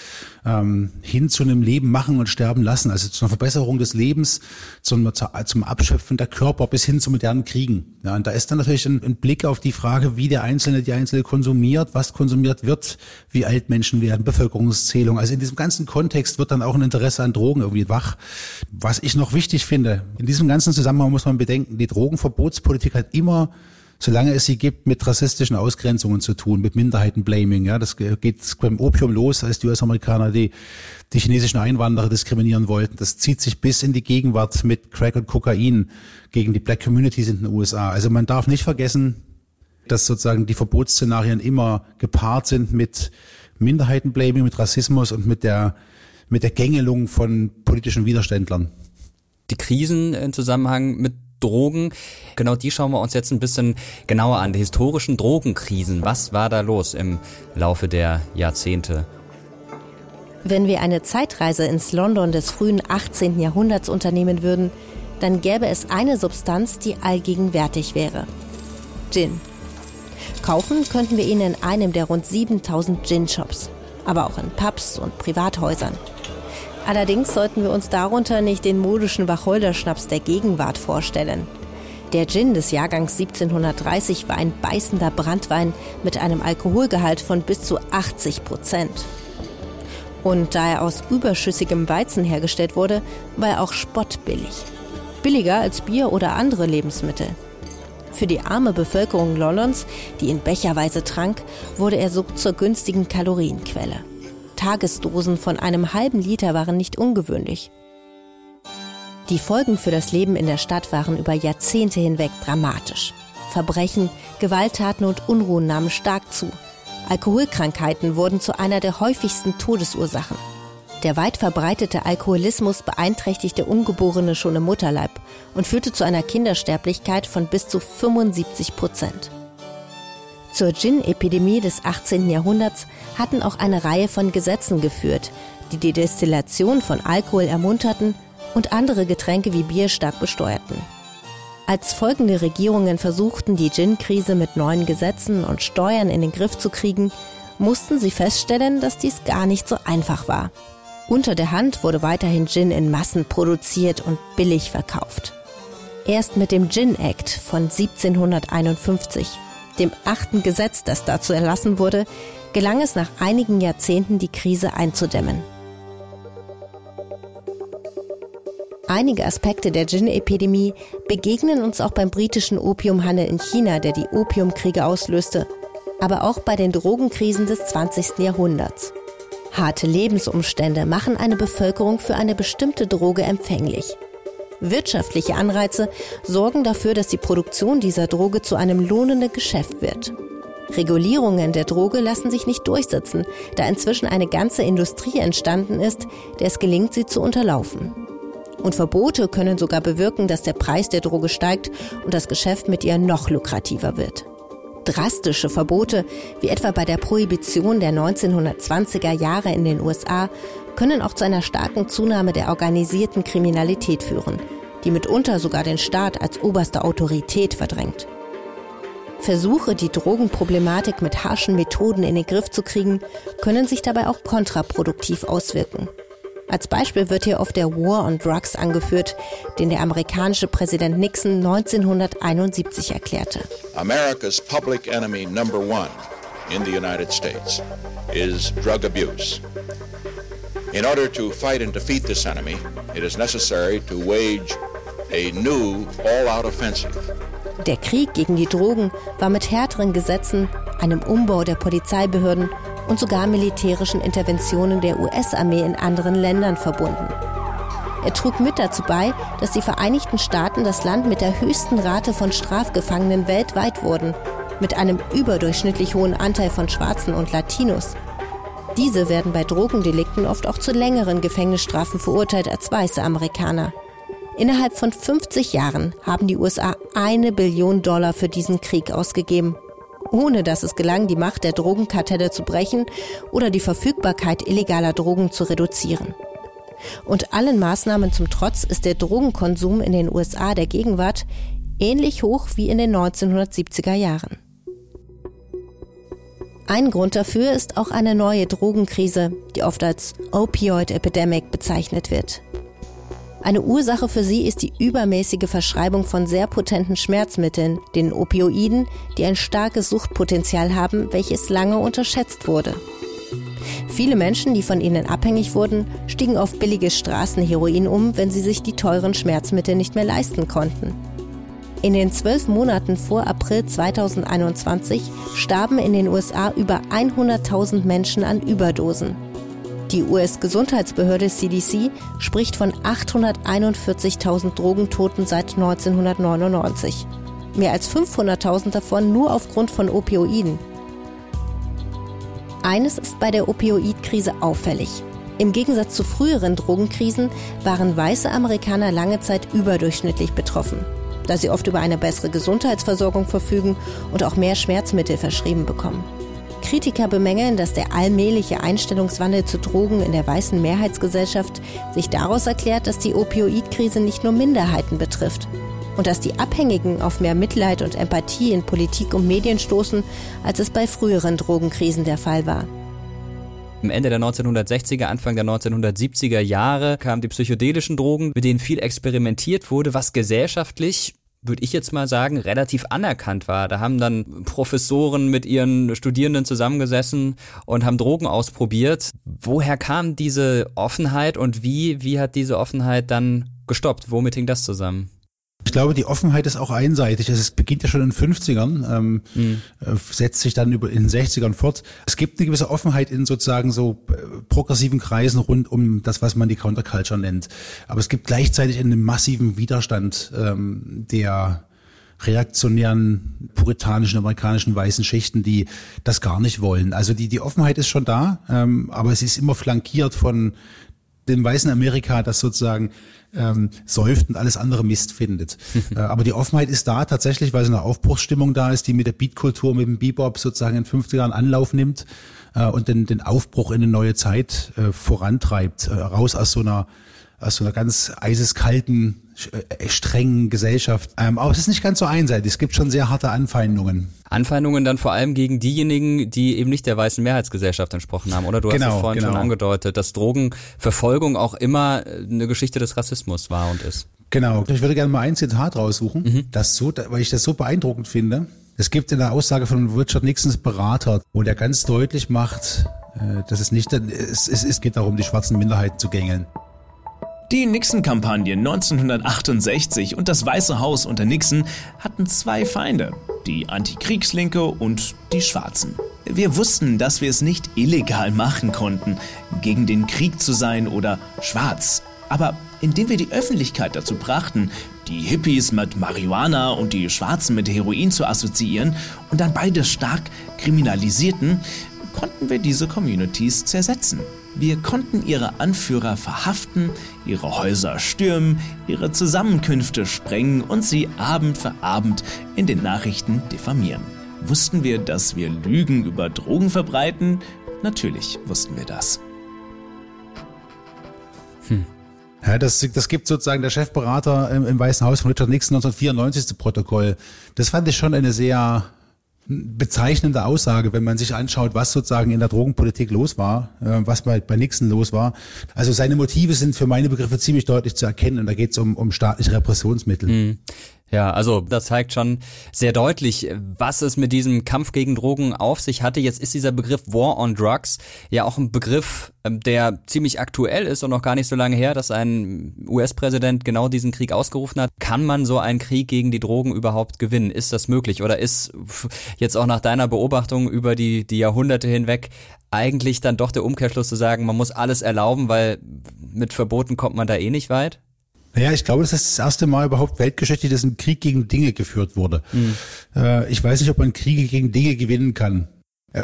Speaker 4: ähm, hin zu einem Leben machen und sterben lassen. Also zu einer Verbesserung des Lebens, zum, zum Abschöpfen der Körper bis hin zu modernen Kriegen. Ja, und da ist dann natürlich ein, ein Blick auf die Frage, wie der Einzelne, die Einzelne konsumiert, was konsumiert wird, wie alt Menschen werden, Bevölkerungszählung. Also in diesem ganzen Kontext wird dann auch ein Interesse an Drogen irgendwie wach. Was ich noch wichtig finde, in diesem ganzen Zusammenhang muss man bedenken, die Drogenverbotspolitik hat immer immer, solange es sie gibt, mit rassistischen Ausgrenzungen zu tun, mit Minderheitenblaming. Ja, das geht beim Opium los, als die US-Amerikaner die, die chinesischen Einwanderer diskriminieren wollten. Das zieht sich bis in die Gegenwart mit Crack und Kokain gegen die Black Communities in den USA. Also man darf nicht vergessen, dass sozusagen die Verbotsszenarien immer gepaart sind mit Minderheitenblaming, mit Rassismus und mit der, mit der Gängelung von politischen Widerständlern.
Speaker 3: Die Krisen im Zusammenhang mit Drogen. Genau die schauen wir uns jetzt ein bisschen genauer an. Die historischen Drogenkrisen. Was war da los im Laufe der Jahrzehnte?
Speaker 1: Wenn wir eine Zeitreise ins London des frühen 18. Jahrhunderts unternehmen würden, dann gäbe es eine Substanz, die allgegenwärtig wäre. Gin. Kaufen könnten wir ihn in einem der rund 7000 Gin-Shops, aber auch in Pubs und Privathäusern. Allerdings sollten wir uns darunter nicht den modischen Wacholderschnaps der Gegenwart vorstellen. Der Gin des Jahrgangs 1730 war ein beißender Brandwein mit einem Alkoholgehalt von bis zu 80 Prozent. Und da er aus überschüssigem Weizen hergestellt wurde, war er auch spottbillig. Billiger als Bier oder andere Lebensmittel. Für die arme Bevölkerung Londons, die in Becherweise trank, wurde er so zur günstigen Kalorienquelle. Tagesdosen von einem halben Liter waren nicht ungewöhnlich. Die Folgen für das Leben in der Stadt waren über Jahrzehnte hinweg dramatisch. Verbrechen, Gewalttaten und Unruhen nahmen stark zu. Alkoholkrankheiten wurden zu einer der häufigsten Todesursachen. Der weit verbreitete Alkoholismus beeinträchtigte Ungeborene schon im Mutterleib und führte zu einer Kindersterblichkeit von bis zu 75 Prozent. Zur Gin-Epidemie des 18. Jahrhunderts hatten auch eine Reihe von Gesetzen geführt, die die Destillation von Alkohol ermunterten und andere Getränke wie Bier stark besteuerten. Als folgende Regierungen versuchten, die Gin-Krise mit neuen Gesetzen und Steuern in den Griff zu kriegen, mussten sie feststellen, dass dies gar nicht so einfach war. Unter der Hand wurde weiterhin Gin in Massen produziert und billig verkauft. Erst mit dem Gin Act von 1751 dem achten Gesetz, das dazu erlassen wurde, gelang es nach einigen Jahrzehnten, die Krise einzudämmen. Einige Aspekte der Gin-Epidemie begegnen uns auch beim britischen Opiumhandel in China, der die Opiumkriege auslöste, aber auch bei den Drogenkrisen des 20. Jahrhunderts. Harte Lebensumstände machen eine Bevölkerung für eine bestimmte Droge empfänglich. Wirtschaftliche Anreize sorgen dafür, dass die Produktion dieser Droge zu einem lohnenden Geschäft wird. Regulierungen der Droge lassen sich nicht durchsetzen, da inzwischen eine ganze Industrie entstanden ist, der es gelingt, sie zu unterlaufen. Und Verbote können sogar bewirken, dass der Preis der Droge steigt und das Geschäft mit ihr noch lukrativer wird. Drastische Verbote, wie etwa bei der Prohibition der 1920er Jahre in den USA, können auch zu einer starken Zunahme der organisierten Kriminalität führen, die mitunter sogar den Staat als oberste Autorität verdrängt. Versuche, die Drogenproblematik mit harschen Methoden in den Griff zu kriegen, können sich dabei auch kontraproduktiv auswirken. Als Beispiel wird hier oft der War on Drugs angeführt, den der amerikanische Präsident Nixon 1971 erklärte.
Speaker 5: America's public enemy number one in the United States is drug abuse. In order to fight and defeat this enemy, it is necessary to wage a new all-out offensive.
Speaker 1: Der Krieg gegen die Drogen war mit härteren Gesetzen, einem Umbau der Polizeibehörden und sogar militärischen Interventionen der US-Armee in anderen Ländern verbunden. Er trug mit dazu bei, dass die Vereinigten Staaten das Land mit der höchsten Rate von Strafgefangenen weltweit wurden, mit einem überdurchschnittlich hohen Anteil von Schwarzen und Latinos. Diese werden bei Drogendelikten oft auch zu längeren Gefängnisstrafen verurteilt als weiße Amerikaner. Innerhalb von 50 Jahren haben die USA eine Billion Dollar für diesen Krieg ausgegeben, ohne dass es gelang, die Macht der Drogenkartelle zu brechen oder die Verfügbarkeit illegaler Drogen zu reduzieren. Und allen Maßnahmen zum Trotz ist der Drogenkonsum in den USA der Gegenwart ähnlich hoch wie in den 1970er Jahren. Ein Grund dafür ist auch eine neue Drogenkrise, die oft als Opioid Epidemic bezeichnet wird. Eine Ursache für sie ist die übermäßige Verschreibung von sehr potenten Schmerzmitteln, den Opioiden, die ein starkes Suchtpotenzial haben, welches lange unterschätzt wurde. Viele Menschen, die von ihnen abhängig wurden, stiegen auf billiges Straßenheroin um, wenn sie sich die teuren Schmerzmittel nicht mehr leisten konnten. In den zwölf Monaten vor April 2021 starben in den USA über 100.000 Menschen an Überdosen. Die US-Gesundheitsbehörde CDC spricht von 841.000 Drogentoten seit 1999. Mehr als 500.000 davon nur aufgrund von Opioiden. Eines ist bei der Opioidkrise auffällig. Im Gegensatz zu früheren Drogenkrisen waren weiße Amerikaner lange Zeit überdurchschnittlich betroffen da sie oft über eine bessere Gesundheitsversorgung verfügen und auch mehr Schmerzmittel verschrieben bekommen. Kritiker bemängeln, dass der allmähliche Einstellungswandel zu Drogen in der weißen Mehrheitsgesellschaft sich daraus erklärt, dass die Opioidkrise nicht nur Minderheiten betrifft und dass die Abhängigen auf mehr Mitleid und Empathie in Politik und Medien stoßen, als es bei früheren Drogenkrisen der Fall war.
Speaker 3: Im Ende der 1960er, Anfang der 1970er Jahre kamen die psychedelischen Drogen, mit denen viel experimentiert wurde, was gesellschaftlich würde ich jetzt mal sagen, relativ anerkannt war. Da haben dann Professoren mit ihren Studierenden zusammengesessen und haben Drogen ausprobiert. Woher kam diese Offenheit und wie, wie hat diese Offenheit dann gestoppt? Womit hing das zusammen?
Speaker 4: Ich glaube, die Offenheit ist auch einseitig. Es beginnt ja schon in den 50ern, ähm, mhm. setzt sich dann über in den 60ern fort. Es gibt eine gewisse Offenheit in sozusagen so äh, progressiven Kreisen rund um das, was man die Counterculture nennt. Aber es gibt gleichzeitig einen massiven Widerstand ähm, der reaktionären, puritanischen, amerikanischen weißen Schichten, die das gar nicht wollen. Also die, die Offenheit ist schon da, ähm, aber es ist immer flankiert von dem weißen Amerika, das sozusagen ähm, säuft und alles andere Mist findet. <laughs> äh, aber die Offenheit ist da tatsächlich, weil so eine Aufbruchsstimmung da ist, die mit der Beatkultur, mit dem Bebop sozusagen in 50ern Anlauf nimmt äh, und den, den Aufbruch in eine neue Zeit äh, vorantreibt, äh, raus aus so einer aus so einer ganz eiseskalten, äh, strengen Gesellschaft. Ähm, aber es ist nicht ganz so einseitig. Es gibt schon sehr harte Anfeindungen.
Speaker 3: Anfeindungen dann vor allem gegen diejenigen, die eben nicht der weißen Mehrheitsgesellschaft entsprochen haben, oder? Du genau, hast es vorhin genau. schon angedeutet, dass Drogenverfolgung auch immer eine Geschichte des Rassismus war und ist.
Speaker 4: Genau. Ich würde gerne mal ein Zitat raussuchen, mhm. das so, weil ich das so beeindruckend finde. Es gibt in der Aussage von Richard Nixons Berater, wo der ganz deutlich macht, äh, dass es nicht, es, es, es geht darum, die schwarzen Minderheiten zu gängeln.
Speaker 2: Die Nixon-Kampagne 1968 und das Weiße Haus unter Nixon hatten zwei Feinde, die Antikriegslinke und die Schwarzen. Wir wussten, dass wir es nicht illegal machen konnten, gegen den Krieg zu sein oder schwarz. Aber indem wir die Öffentlichkeit dazu brachten, die Hippies mit Marihuana und die Schwarzen mit Heroin zu assoziieren und dann beide stark kriminalisierten, konnten wir diese Communities zersetzen. Wir konnten ihre Anführer verhaften, ihre Häuser stürmen, ihre Zusammenkünfte sprengen und sie Abend für Abend in den Nachrichten diffamieren. Wussten wir, dass wir Lügen über Drogen verbreiten? Natürlich wussten wir das.
Speaker 4: Hm. Ja, das, das gibt sozusagen der Chefberater im, im Weißen Haus von Richard Nixon 1994. Protokoll. Das fand ich schon eine sehr bezeichnende Aussage, wenn man sich anschaut, was sozusagen in der Drogenpolitik los war, äh, was bei, bei Nixon los war. Also seine Motive sind für meine Begriffe ziemlich deutlich zu erkennen und da geht es um, um staatliche Repressionsmittel. Mhm.
Speaker 3: Ja, also das zeigt schon sehr deutlich, was es mit diesem Kampf gegen Drogen auf sich hatte. Jetzt ist dieser Begriff War on Drugs ja auch ein Begriff, ähm, der ziemlich aktuell ist und noch gar nicht so lange her, dass ein US-Präsident genau diesen Krieg ausgerufen hat. Kann man so einen Krieg gegen die Drogen überhaupt gewinnen? Ist das möglich? Oder ist jetzt auch nach deiner Beobachtung über die, die Jahrhunderte hinweg eigentlich dann doch der Umkehrschluss zu sagen, man muss alles erlauben, weil mit Verboten kommt man da eh nicht weit?
Speaker 4: Naja, ich glaube, das ist das erste Mal überhaupt weltgeschichtlich, dass ein Krieg gegen Dinge geführt wurde. Mhm. Äh, ich weiß nicht, ob man Kriege gegen Dinge gewinnen kann.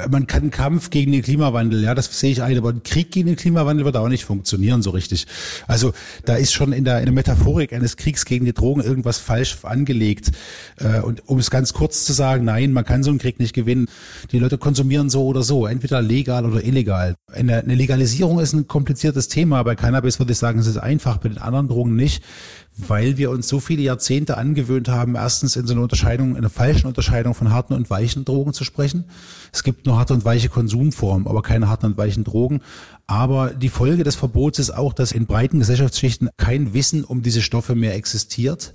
Speaker 4: Man kann Kampf gegen den Klimawandel, ja, das sehe ich ein, aber ein Krieg gegen den Klimawandel wird auch nicht funktionieren so richtig. Also da ist schon in der, in der Metaphorik eines Kriegs gegen die Drogen irgendwas falsch angelegt. Äh, und um es ganz kurz zu sagen, nein, man kann so einen Krieg nicht gewinnen. Die Leute konsumieren so oder so, entweder legal oder illegal. Eine Legalisierung ist ein kompliziertes Thema. Bei Cannabis würde ich sagen, es ist einfach, bei den anderen Drogen nicht weil wir uns so viele Jahrzehnte angewöhnt haben, erstens in so einer Unterscheidung, in einer falschen Unterscheidung von harten und weichen Drogen zu sprechen. Es gibt nur harte und weiche Konsumformen, aber keine harten und weichen Drogen. Aber die Folge des Verbots ist auch, dass in breiten Gesellschaftsschichten kein Wissen um diese Stoffe mehr existiert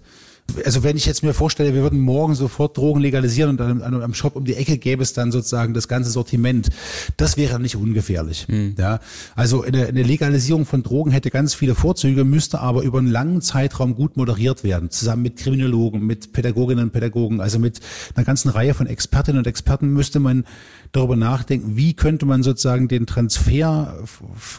Speaker 4: also wenn ich jetzt mir vorstelle, wir würden morgen sofort Drogen legalisieren und dann am Shop um die Ecke gäbe es dann sozusagen das ganze Sortiment, das wäre nicht ungefährlich. Mhm. Ja, also eine, eine Legalisierung von Drogen hätte ganz viele Vorzüge, müsste aber über einen langen Zeitraum gut moderiert werden, zusammen mit Kriminologen, mit Pädagoginnen und Pädagogen, also mit einer ganzen Reihe von Expertinnen und Experten müsste man darüber nachdenken, wie könnte man sozusagen den Transfer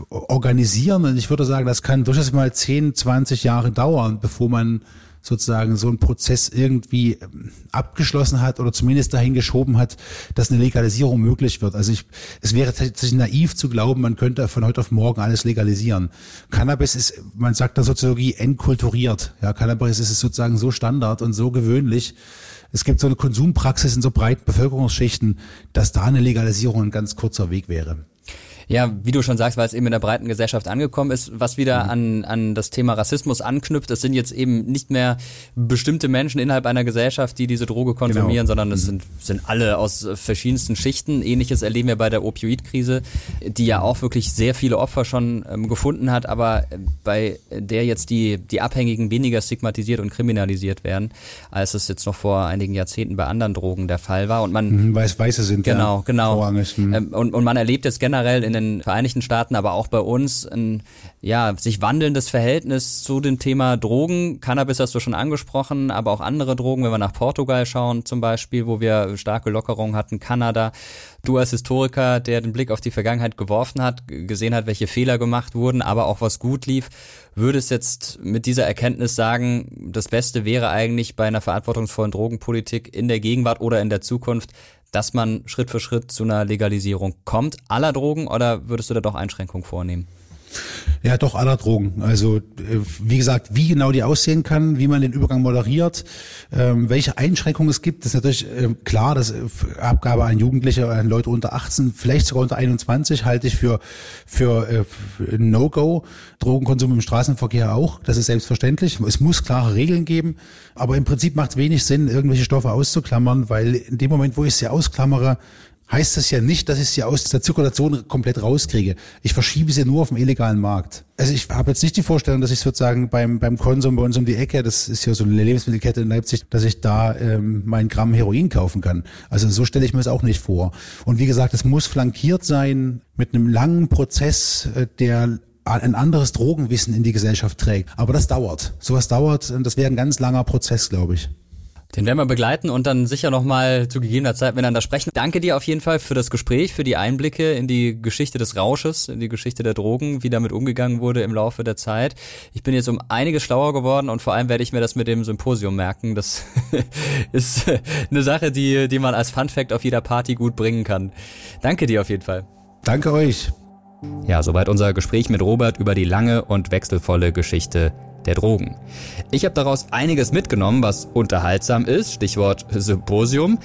Speaker 4: organisieren. Und ich würde sagen, das kann durchaus mal 10, 20 Jahre dauern, bevor man sozusagen so ein Prozess irgendwie ähm, abgeschlossen hat oder zumindest dahin geschoben hat, dass eine Legalisierung möglich wird. Also ich, es wäre tatsächlich naiv zu glauben, man könnte von heute auf morgen alles legalisieren. Cannabis ist, man sagt der Soziologie, entkulturiert. Ja, Cannabis ist sozusagen so Standard und so gewöhnlich. Es gibt so eine Konsumpraxis in so breiten Bevölkerungsschichten, dass da eine Legalisierung ein ganz kurzer Weg wäre.
Speaker 3: Ja, wie du schon sagst, weil es eben in der breiten Gesellschaft angekommen ist, was wieder mhm. an, an das Thema Rassismus anknüpft. Es sind jetzt eben nicht mehr bestimmte Menschen innerhalb einer Gesellschaft, die diese Droge konsumieren, genau. sondern es mhm. sind, sind alle aus verschiedensten Schichten. Ähnliches erleben wir bei der Opioidkrise, die ja auch wirklich sehr viele Opfer schon ähm, gefunden hat, aber bei der jetzt die, die Abhängigen weniger stigmatisiert und kriminalisiert werden, als es jetzt noch vor einigen Jahrzehnten bei anderen Drogen der Fall war. Und man
Speaker 4: mhm, Weiß, Weiße sind
Speaker 3: genau, ja, genau. Mhm. Und, und man erlebt jetzt generell in den den Vereinigten Staaten, aber auch bei uns ein ja, sich wandelndes Verhältnis zu dem Thema Drogen. Cannabis hast du schon angesprochen, aber auch andere Drogen, wenn wir nach Portugal schauen zum Beispiel, wo wir starke Lockerungen hatten, Kanada. Du als Historiker, der den Blick auf die Vergangenheit geworfen hat, gesehen hat, welche Fehler gemacht wurden, aber auch was gut lief, würdest jetzt mit dieser Erkenntnis sagen, das Beste wäre eigentlich bei einer verantwortungsvollen Drogenpolitik in der Gegenwart oder in der Zukunft, dass man Schritt für Schritt zu einer Legalisierung kommt aller Drogen oder würdest du da doch Einschränkungen vornehmen?
Speaker 4: Ja, doch aller Drogen. Also äh, wie gesagt, wie genau die aussehen kann, wie man den Übergang moderiert, ähm, welche Einschränkungen es gibt, ist natürlich äh, klar, dass äh, Abgabe an Jugendliche, an Leute unter 18, vielleicht sogar unter 21 halte ich für für, äh, für No-Go. Drogenkonsum im Straßenverkehr auch, das ist selbstverständlich. Es muss klare Regeln geben, aber im Prinzip macht es wenig Sinn, irgendwelche Stoffe auszuklammern, weil in dem Moment, wo ich sie ausklammere, heißt das ja nicht, dass ich sie aus der Zirkulation komplett rauskriege. Ich verschiebe sie nur auf dem illegalen Markt. Also ich habe jetzt nicht die Vorstellung, dass ich sozusagen beim, beim Konsum bei uns um die Ecke, das ist ja so eine Lebensmittelkette in Leipzig, dass ich da ähm, mein Gramm Heroin kaufen kann. Also so stelle ich mir es auch nicht vor. Und wie gesagt, es muss flankiert sein mit einem langen Prozess, äh, der ein anderes Drogenwissen in die Gesellschaft trägt. Aber das dauert. Sowas dauert und das wäre ein ganz langer Prozess, glaube ich.
Speaker 3: Den werden wir begleiten und dann sicher nochmal zu gegebener Zeit miteinander sprechen. Danke dir auf jeden Fall für das Gespräch, für die Einblicke in die Geschichte des Rausches, in die Geschichte der Drogen, wie damit umgegangen wurde im Laufe der Zeit. Ich bin jetzt um einiges schlauer geworden und vor allem werde ich mir das mit dem Symposium merken. Das <laughs> ist eine Sache, die, die man als Fun Fact auf jeder Party gut bringen kann. Danke dir auf jeden Fall.
Speaker 4: Danke euch.
Speaker 3: Ja, soweit unser Gespräch mit Robert über die lange und wechselvolle Geschichte der Drogen. Ich habe daraus einiges mitgenommen, was unterhaltsam ist, Stichwort Symposium,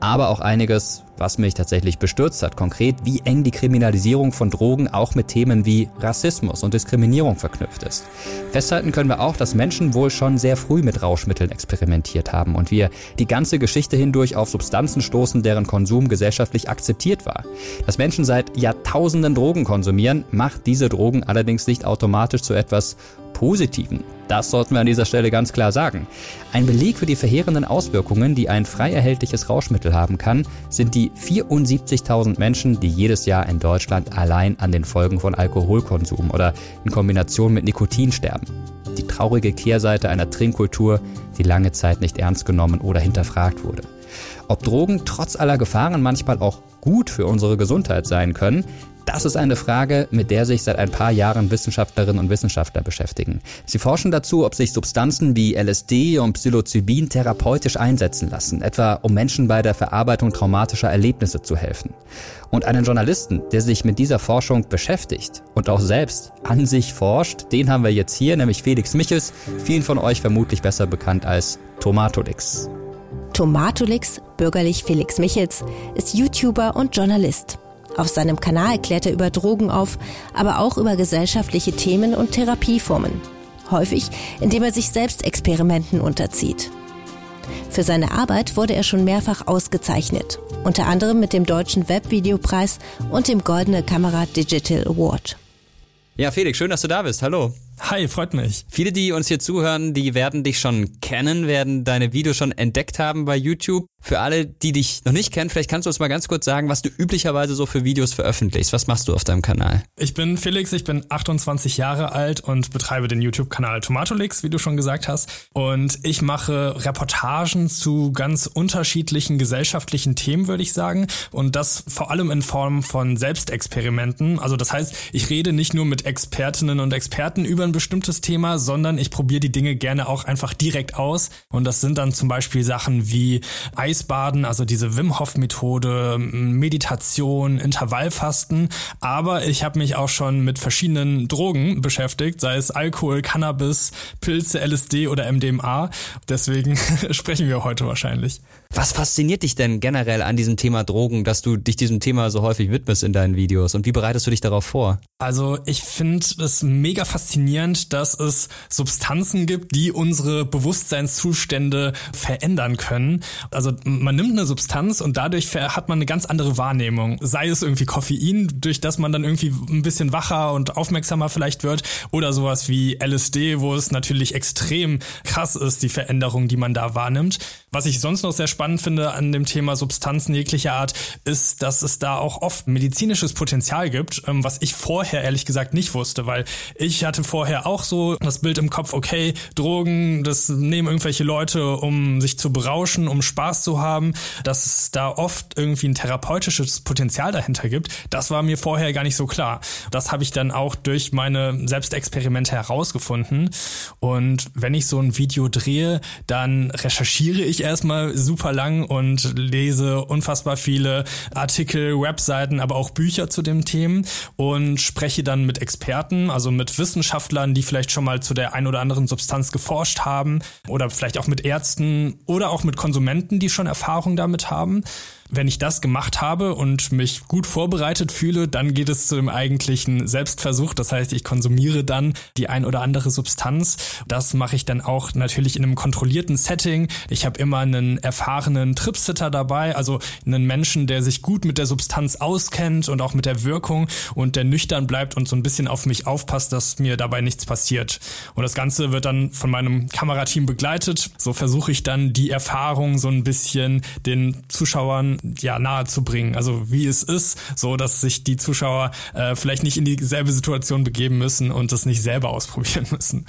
Speaker 3: aber auch einiges, was mich tatsächlich bestürzt hat. Konkret, wie eng die Kriminalisierung von Drogen auch mit Themen wie Rassismus und Diskriminierung verknüpft ist. Festhalten können wir auch, dass Menschen wohl schon sehr früh mit Rauschmitteln experimentiert haben und wir die ganze Geschichte hindurch auf Substanzen stoßen, deren Konsum gesellschaftlich akzeptiert war. Dass Menschen seit Jahrtausenden Drogen konsumieren, macht diese Drogen allerdings nicht automatisch zu etwas Positiven. Das sollten wir an dieser Stelle ganz klar sagen. Ein Beleg für die verheerenden Auswirkungen, die ein frei erhältliches Rauschmittel haben kann, sind die 74.000 Menschen, die jedes Jahr in Deutschland allein an den Folgen von Alkoholkonsum oder in Kombination mit Nikotin sterben. Die traurige Kehrseite einer Trinkkultur, die lange Zeit nicht ernst genommen oder hinterfragt wurde. Ob Drogen trotz aller Gefahren manchmal auch gut für unsere Gesundheit sein können, das ist eine Frage, mit der sich seit ein paar Jahren Wissenschaftlerinnen und Wissenschaftler beschäftigen. Sie forschen dazu, ob sich Substanzen wie LSD und Psilocybin therapeutisch einsetzen lassen, etwa um Menschen bei der Verarbeitung traumatischer Erlebnisse zu helfen. Und einen Journalisten, der sich mit dieser Forschung beschäftigt und auch selbst an sich forscht, den haben wir jetzt hier, nämlich Felix Michels, vielen von euch vermutlich besser bekannt als Tomatolix.
Speaker 1: Tomatolix, bürgerlich Felix Michels, ist YouTuber und Journalist. Auf seinem Kanal klärt er über Drogen auf, aber auch über gesellschaftliche Themen und Therapieformen. Häufig, indem er sich selbst Experimenten unterzieht. Für seine Arbeit wurde er schon mehrfach ausgezeichnet, unter anderem mit dem Deutschen Webvideopreis und dem Goldene Kamera Digital Award.
Speaker 3: Ja, Felix, schön, dass du da bist. Hallo.
Speaker 6: Hi, freut mich.
Speaker 3: Viele, die uns hier zuhören, die werden dich schon kennen, werden deine Videos schon entdeckt haben bei YouTube. Für alle, die dich noch nicht kennen, vielleicht kannst du uns mal ganz kurz sagen, was du üblicherweise so für Videos veröffentlichst. Was machst du auf deinem Kanal?
Speaker 6: Ich bin Felix, ich bin 28 Jahre alt und betreibe den YouTube-Kanal Tomatolix, wie du schon gesagt hast. Und ich mache Reportagen zu ganz unterschiedlichen gesellschaftlichen Themen, würde ich sagen. Und das vor allem in Form von Selbstexperimenten. Also das heißt, ich rede nicht nur mit Expertinnen und Experten über ein bestimmtes Thema, sondern ich probiere die Dinge gerne auch einfach direkt aus. Und das sind dann zum Beispiel Sachen wie Eisbaden, also diese Wim Hof Methode, Meditation, Intervallfasten. Aber ich habe mich auch schon mit verschiedenen Drogen beschäftigt, sei es Alkohol, Cannabis, Pilze, LSD oder MDMA. Deswegen <laughs> sprechen wir heute wahrscheinlich.
Speaker 3: Was fasziniert dich denn generell an diesem Thema Drogen, dass du dich diesem Thema so häufig widmest in deinen Videos und wie bereitest du dich darauf vor?
Speaker 6: Also ich finde es mega faszinierend, dass es Substanzen gibt, die unsere Bewusstseinszustände verändern können. Also man nimmt eine Substanz und dadurch hat man eine ganz andere Wahrnehmung. Sei es irgendwie Koffein, durch das man dann irgendwie ein bisschen wacher und aufmerksamer vielleicht wird oder sowas wie LSD, wo es natürlich extrem krass ist, die Veränderung, die man da wahrnimmt. Was ich sonst noch sehr spannend finde an dem Thema Substanzen jeglicher Art, ist, dass es da auch oft medizinisches Potenzial gibt, ähm, was ich vorher ehrlich gesagt nicht wusste, weil ich hatte vorher auch so das Bild im Kopf, okay, Drogen, das nehmen irgendwelche Leute, um sich zu berauschen, um Spaß zu haben, dass es da oft irgendwie ein therapeutisches Potenzial dahinter gibt, das war mir vorher gar nicht so klar. Das habe ich dann auch durch meine Selbstexperimente herausgefunden. Und wenn ich so ein Video drehe, dann recherchiere ich erstmal super lang und lese unfassbar viele Artikel, Webseiten, aber auch Bücher zu dem Themen und spreche dann mit Experten, also mit Wissenschaftlern, die vielleicht schon mal zu der ein oder anderen Substanz geforscht haben oder vielleicht auch mit Ärzten oder auch mit Konsumenten, die schon Erfahrung damit haben. Wenn ich das gemacht habe und mich gut vorbereitet fühle, dann geht es zu dem eigentlichen Selbstversuch. Das heißt, ich konsumiere dann die ein oder andere Substanz. Das mache ich dann auch natürlich in einem kontrollierten Setting. Ich habe immer einen erfahrenen Tripsitter dabei, also einen Menschen, der sich gut mit der Substanz auskennt und auch mit der Wirkung und der nüchtern bleibt und so ein bisschen auf mich aufpasst, dass mir dabei nichts passiert. Und das Ganze wird dann von meinem Kamerateam begleitet. So versuche ich dann die Erfahrung so ein bisschen den Zuschauern ja nahe zu bringen. Also wie es ist, so dass sich die Zuschauer äh, vielleicht nicht in dieselbe Situation begeben müssen und das nicht selber ausprobieren <laughs> müssen.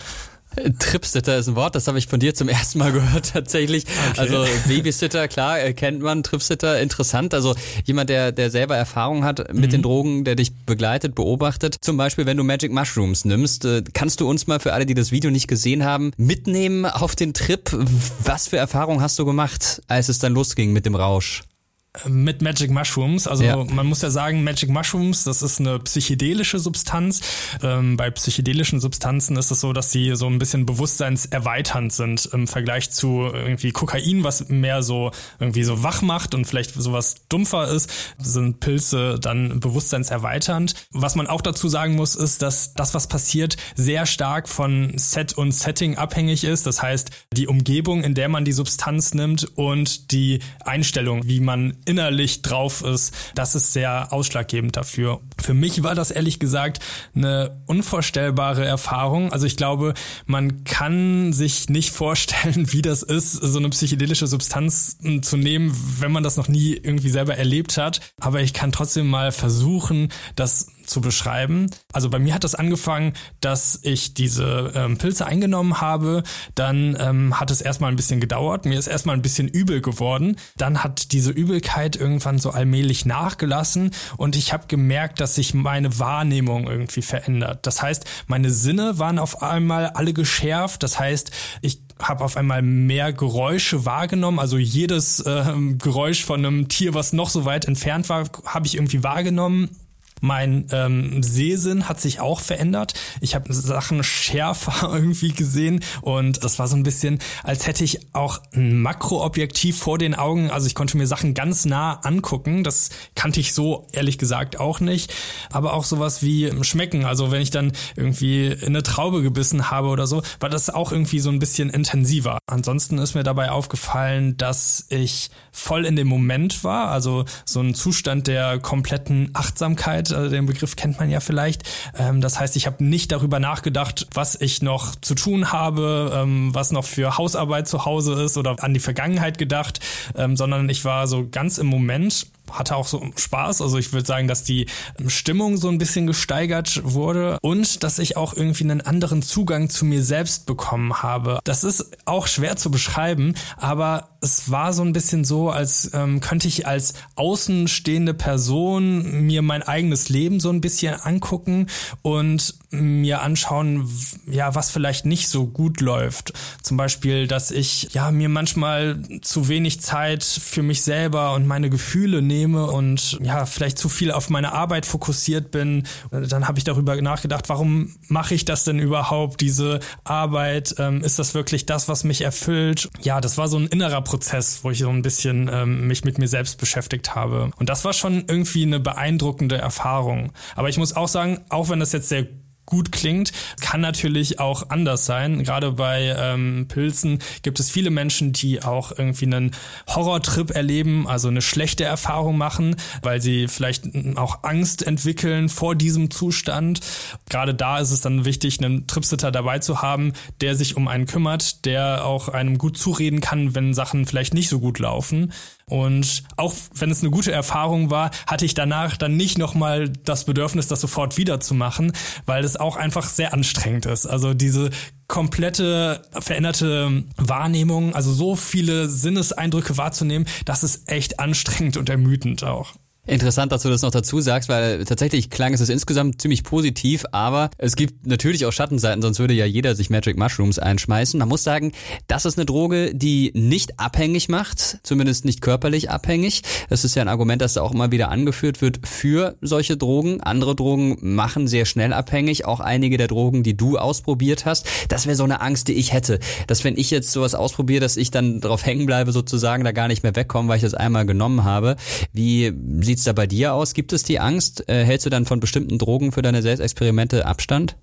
Speaker 3: Tripsitter ist ein Wort, das habe ich von dir zum ersten Mal gehört <laughs> tatsächlich. Okay. Also Babysitter, klar, äh, kennt man, Tripsitter, interessant. Also jemand, der, der selber Erfahrung hat mit mhm. den Drogen, der dich begleitet, beobachtet. Zum Beispiel, wenn du Magic Mushrooms nimmst, äh, kannst du uns mal für alle, die das Video nicht gesehen haben, mitnehmen auf den Trip. Was für Erfahrungen hast du gemacht, als es dann losging mit dem Rausch?
Speaker 6: Mit Magic Mushrooms. Also ja. man muss ja sagen, Magic Mushrooms, das ist eine psychedelische Substanz. Ähm, bei psychedelischen Substanzen ist es so, dass sie so ein bisschen bewusstseinserweiternd sind im Vergleich zu irgendwie Kokain, was mehr so irgendwie so wach macht und vielleicht sowas dumpfer ist, sind Pilze dann bewusstseinserweiternd. Was man auch dazu sagen muss, ist, dass das, was passiert, sehr stark von Set und Setting abhängig ist. Das heißt, die Umgebung, in der man die Substanz nimmt und die Einstellung, wie man innerlich drauf ist, das ist sehr ausschlaggebend dafür. Für mich war das ehrlich gesagt eine unvorstellbare Erfahrung. Also ich glaube, man kann sich nicht <laughs> vorstellen, wie das ist, so eine psychedelische Substanz zu nehmen, wenn man das noch nie irgendwie selber erlebt hat. Aber ich kann trotzdem mal versuchen, das zu beschreiben. Also bei mir hat das angefangen, dass ich diese ähm, Pilze eingenommen habe. Dann ähm, hat es erstmal ein bisschen gedauert. Mir ist erstmal ein bisschen übel geworden. Dann hat diese Übelkeit irgendwann so allmählich nachgelassen und ich habe gemerkt, dass sich meine Wahrnehmung irgendwie verändert. Das heißt, meine Sinne waren auf einmal alle geschärft. Das heißt, ich habe auf einmal mehr Geräusche wahrgenommen. Also jedes äh, Geräusch von einem Tier, was noch so weit entfernt war, habe ich irgendwie wahrgenommen. Mein ähm, Sehsinn hat sich auch verändert. Ich habe Sachen schärfer <laughs> irgendwie gesehen und das war so ein bisschen, als hätte ich auch ein Makroobjektiv vor den Augen. Also ich konnte mir Sachen ganz nah angucken. Das kannte ich so ehrlich gesagt auch nicht. Aber auch sowas wie Schmecken. Also wenn ich dann irgendwie in eine Traube gebissen habe oder so, war das auch irgendwie so ein bisschen intensiver. Ansonsten ist mir dabei aufgefallen, dass ich voll in dem Moment war. Also so ein Zustand der kompletten Achtsamkeit also den Begriff kennt man ja vielleicht. Ähm, das heißt, ich habe nicht darüber nachgedacht, was ich noch zu tun habe, ähm, was noch für Hausarbeit zu Hause ist oder an die Vergangenheit gedacht, ähm, sondern ich war so ganz im Moment hatte auch so Spaß. Also ich würde sagen, dass die Stimmung so ein bisschen gesteigert wurde und dass ich auch irgendwie einen anderen Zugang zu mir selbst bekommen habe. Das ist auch schwer zu beschreiben, aber es war so ein bisschen so, als ähm, könnte ich als außenstehende Person mir mein eigenes Leben so ein bisschen angucken und mir anschauen, ja, was vielleicht nicht so gut läuft. Zum Beispiel, dass ich ja mir manchmal zu wenig Zeit für mich selber und meine Gefühle nehme und ja, vielleicht zu viel auf meine Arbeit fokussiert bin. Dann habe ich darüber nachgedacht, warum mache ich das denn überhaupt, diese Arbeit? Ähm, ist das wirklich das, was mich erfüllt? Ja, das war so ein innerer Prozess, wo ich so ein bisschen ähm, mich mit mir selbst beschäftigt habe. Und das war schon irgendwie eine beeindruckende Erfahrung. Aber ich muss auch sagen, auch wenn das jetzt sehr gut klingt, kann natürlich auch anders sein. Gerade bei ähm, Pilzen gibt es viele Menschen, die auch irgendwie einen Horrortrip erleben, also eine schlechte Erfahrung machen, weil sie vielleicht auch Angst entwickeln vor diesem Zustand. Gerade da ist es dann wichtig, einen Tripsitter dabei zu haben, der sich um einen kümmert, der auch einem gut zureden kann, wenn Sachen vielleicht nicht so gut laufen. Und auch wenn es eine gute Erfahrung war, hatte ich danach dann nicht nochmal das Bedürfnis, das sofort wieder zu machen, weil es auch einfach sehr anstrengend ist. Also diese komplette veränderte Wahrnehmung, also so viele Sinneseindrücke wahrzunehmen, das ist echt anstrengend und ermüdend auch.
Speaker 3: Interessant, dass du das noch dazu sagst, weil tatsächlich klang es insgesamt ziemlich positiv, aber es gibt natürlich auch Schattenseiten, sonst würde ja jeder sich Magic Mushrooms einschmeißen. Man muss sagen, das ist eine Droge, die nicht abhängig macht, zumindest nicht körperlich abhängig. Das ist ja ein Argument, das da auch immer wieder angeführt wird für solche Drogen. Andere Drogen machen sehr schnell abhängig, auch einige der Drogen, die du ausprobiert hast. Das wäre so eine Angst, die ich hätte, dass wenn ich jetzt sowas ausprobiere, dass ich dann drauf hängen bleibe sozusagen, da gar nicht mehr wegkomme, weil ich das einmal genommen habe. Wie sieht sieht's da bei dir aus? Gibt es die Angst? Äh, hältst du dann von bestimmten Drogen für deine Selbstexperimente Abstand?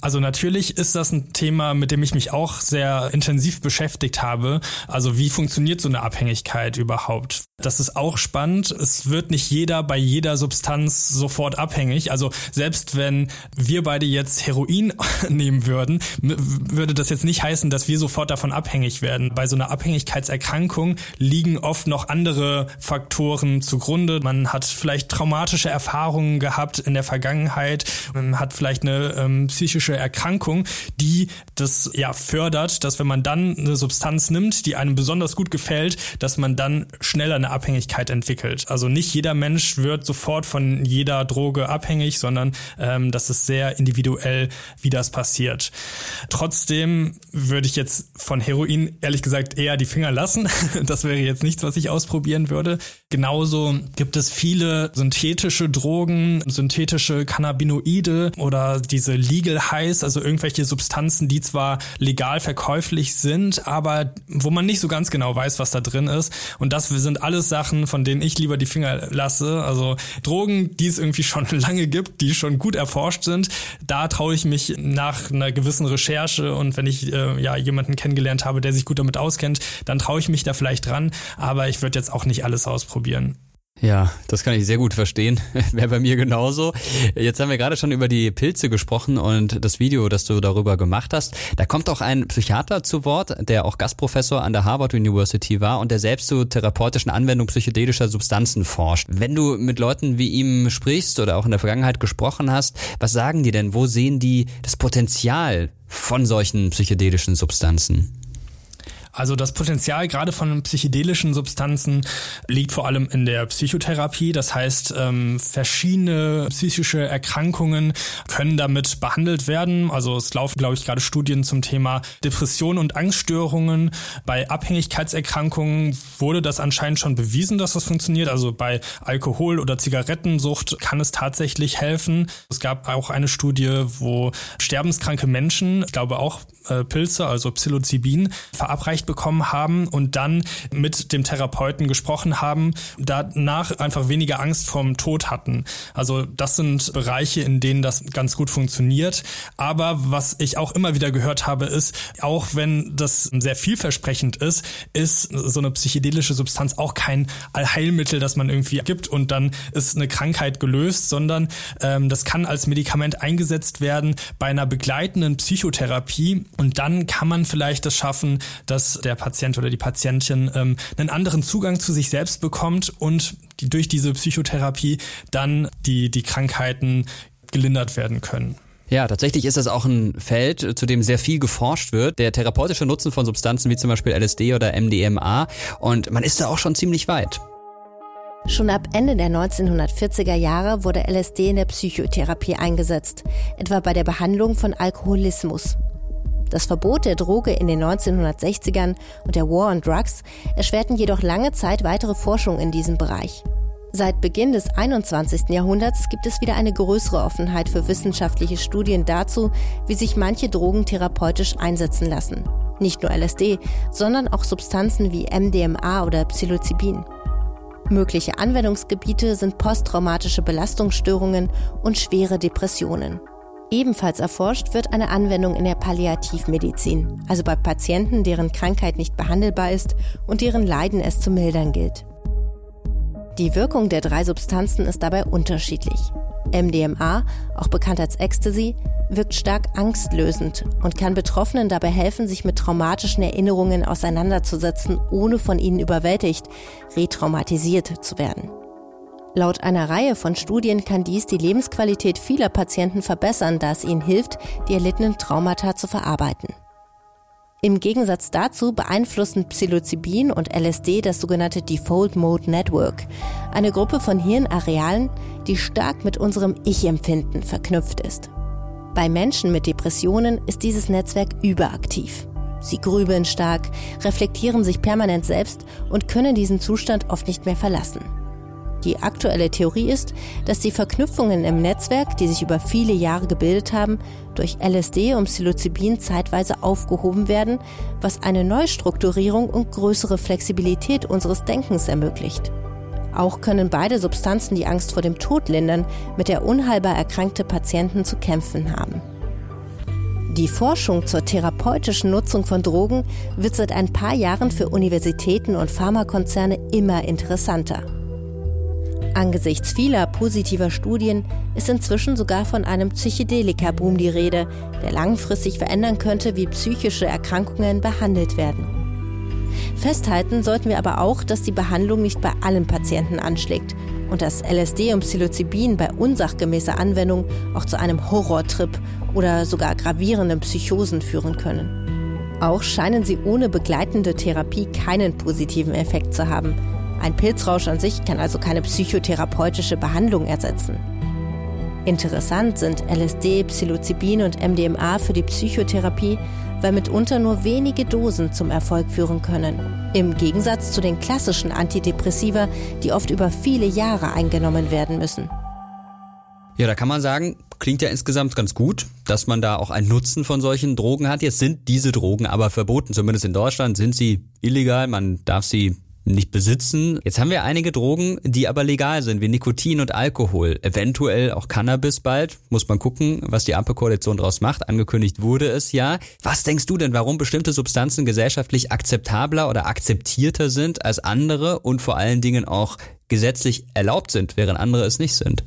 Speaker 6: Also natürlich ist das ein Thema, mit dem ich mich auch sehr intensiv beschäftigt habe. Also wie funktioniert so eine Abhängigkeit überhaupt? Das ist auch spannend. Es wird nicht jeder bei jeder Substanz sofort abhängig. Also selbst wenn wir beide jetzt Heroin <laughs> nehmen würden, würde das jetzt nicht heißen, dass wir sofort davon abhängig werden. Bei so einer Abhängigkeitserkrankung liegen oft noch andere Faktoren zugrunde. Man hat vielleicht traumatische Erfahrungen gehabt in der Vergangenheit, man hat vielleicht eine ähm, psychische Erkrankung, die das ja fördert, dass wenn man dann eine Substanz nimmt, die einem besonders gut gefällt, dass man dann schneller eine Abhängigkeit entwickelt. Also nicht jeder Mensch wird sofort von jeder Droge abhängig, sondern ähm, das ist sehr individuell, wie das passiert. Trotzdem würde ich jetzt von Heroin ehrlich gesagt eher die Finger lassen. <laughs> Das wäre jetzt nichts, was ich ausprobieren würde. Genauso gibt es viele synthetische Drogen, synthetische Cannabinoide oder diese Legal Highs, also irgendwelche Substanzen, die zwar legal verkäuflich sind, aber wo man nicht so ganz genau weiß, was da drin ist. Und das sind alles Sachen, von denen ich lieber die Finger lasse. Also Drogen, die es irgendwie schon <laughs> lange gibt, die schon gut erforscht sind, da traue ich mich nach einer gewissen Recherche und wenn ich äh, ja jemanden kennengelernt habe, der sich gut damit auskennt, dann traue ich mich da vielleicht dran. Aber ich würde jetzt auch nicht alles ausprobieren.
Speaker 3: Ja, das kann ich sehr gut verstehen. <laughs> Wäre bei mir genauso. Jetzt haben wir gerade schon über die Pilze gesprochen und das Video, das du darüber gemacht hast. Da kommt auch ein Psychiater zu Wort, der auch Gastprofessor an der Harvard University war und der selbst zur therapeutischen Anwendung psychedelischer Substanzen forscht. Wenn du mit Leuten wie ihm sprichst oder auch in der Vergangenheit gesprochen hast, was sagen die denn? Wo sehen die das Potenzial von solchen psychedelischen Substanzen?
Speaker 6: Also das Potenzial gerade von psychedelischen Substanzen liegt vor allem in der Psychotherapie. Das heißt, ähm, verschiedene psychische Erkrankungen können damit behandelt werden. Also es laufen, glaube ich, gerade Studien zum Thema Depression und Angststörungen. Bei Abhängigkeitserkrankungen wurde das anscheinend schon bewiesen, dass das funktioniert. Also bei Alkohol- oder Zigarettensucht kann es tatsächlich helfen. Es gab auch eine Studie, wo sterbenskranke Menschen, ich glaube auch äh, Pilze, also Psilocybin, verabreicht bekommen haben und dann mit dem Therapeuten gesprochen haben, danach einfach weniger Angst vom Tod hatten. Also das sind Bereiche, in denen das ganz gut funktioniert. Aber was ich auch immer wieder gehört habe, ist, auch wenn das sehr vielversprechend ist, ist so eine psychedelische Substanz auch kein Allheilmittel, das man irgendwie gibt und dann ist eine Krankheit gelöst, sondern ähm, das kann als Medikament eingesetzt werden bei einer begleitenden Psychotherapie und dann kann man vielleicht es schaffen, dass der Patient oder die Patientin ähm, einen anderen Zugang zu sich selbst bekommt und die, durch diese Psychotherapie dann die, die Krankheiten gelindert werden können.
Speaker 3: Ja, tatsächlich ist das auch ein Feld, zu dem sehr viel geforscht wird. Der therapeutische Nutzen von Substanzen wie zum Beispiel LSD oder MDMA. Und man ist da auch schon ziemlich weit.
Speaker 1: Schon ab Ende der 1940er Jahre wurde LSD in der Psychotherapie eingesetzt, etwa bei der Behandlung von Alkoholismus. Das Verbot der Droge in den 1960ern und der War on Drugs erschwerten jedoch lange Zeit weitere Forschung in diesem Bereich. Seit Beginn des 21. Jahrhunderts gibt es wieder eine größere Offenheit für wissenschaftliche Studien dazu, wie sich manche Drogen therapeutisch einsetzen lassen. Nicht nur LSD, sondern auch Substanzen wie MDMA oder Psilocybin. Mögliche Anwendungsgebiete sind posttraumatische Belastungsstörungen und schwere Depressionen. Ebenfalls erforscht wird eine Anwendung in der Palliativmedizin, also bei Patienten, deren Krankheit nicht behandelbar ist und deren Leiden es zu mildern gilt. Die Wirkung der drei Substanzen ist dabei unterschiedlich. MDMA, auch bekannt als Ecstasy, wirkt stark angstlösend und kann Betroffenen dabei helfen, sich mit traumatischen Erinnerungen auseinanderzusetzen, ohne von ihnen überwältigt, retraumatisiert zu werden. Laut einer Reihe von Studien kann dies die Lebensqualität vieler Patienten verbessern, da es ihnen hilft, die erlittenen Traumata zu verarbeiten. Im Gegensatz dazu beeinflussen Psilocybin und LSD das sogenannte Default Mode Network, eine Gruppe von Hirnarealen, die stark mit unserem Ich-Empfinden verknüpft ist. Bei Menschen mit Depressionen ist dieses Netzwerk überaktiv. Sie grübeln stark, reflektieren sich permanent selbst und können diesen Zustand oft nicht mehr verlassen. Die aktuelle Theorie ist, dass die Verknüpfungen im Netzwerk, die sich über viele Jahre gebildet haben, durch LSD und Psilocybin zeitweise aufgehoben werden, was eine Neustrukturierung und größere Flexibilität unseres Denkens ermöglicht. Auch können beide Substanzen die Angst vor dem Tod lindern, mit der unheilbar erkrankte Patienten zu kämpfen haben. Die Forschung zur therapeutischen Nutzung von Drogen wird seit ein paar Jahren für Universitäten und Pharmakonzerne immer interessanter. Angesichts vieler positiver Studien ist inzwischen sogar von einem Psychedelika-Boom die Rede, der langfristig verändern könnte, wie psychische Erkrankungen behandelt werden. Festhalten sollten wir aber auch, dass die Behandlung nicht bei allen Patienten anschlägt und dass LSD und Psilocybin bei unsachgemäßer Anwendung auch zu einem Horrortrip oder sogar gravierenden Psychosen führen können. Auch scheinen sie ohne begleitende Therapie keinen positiven Effekt zu haben Ein Pilzrausch an sich kann also keine psychotherapeutische Behandlung ersetzen. Interessant sind LSD, Psilocybin und MDMA für die Psychotherapie, weil mitunter nur wenige Dosen zum Erfolg führen können. Im Gegensatz zu den klassischen Antidepressiva, die oft über viele Jahre eingenommen werden müssen.
Speaker 3: Ja, da kann man sagen, klingt ja insgesamt ganz gut, dass man da auch einen Nutzen von solchen Drogen hat. Jetzt sind diese Drogen aber verboten, zumindest in Deutschland sind sie illegal, man darf sie nicht besitzen. Jetzt haben wir einige Drogen, die aber legal sind, wie Nikotin und Alkohol, eventuell auch Cannabis bald. Muss man gucken, was die Ampelkoalition daraus macht. Angekündigt wurde es ja. Was denkst du denn, warum bestimmte Substanzen gesellschaftlich akzeptabler oder akzeptierter sind als andere und vor allen Dingen auch gesetzlich erlaubt sind, während andere es nicht sind?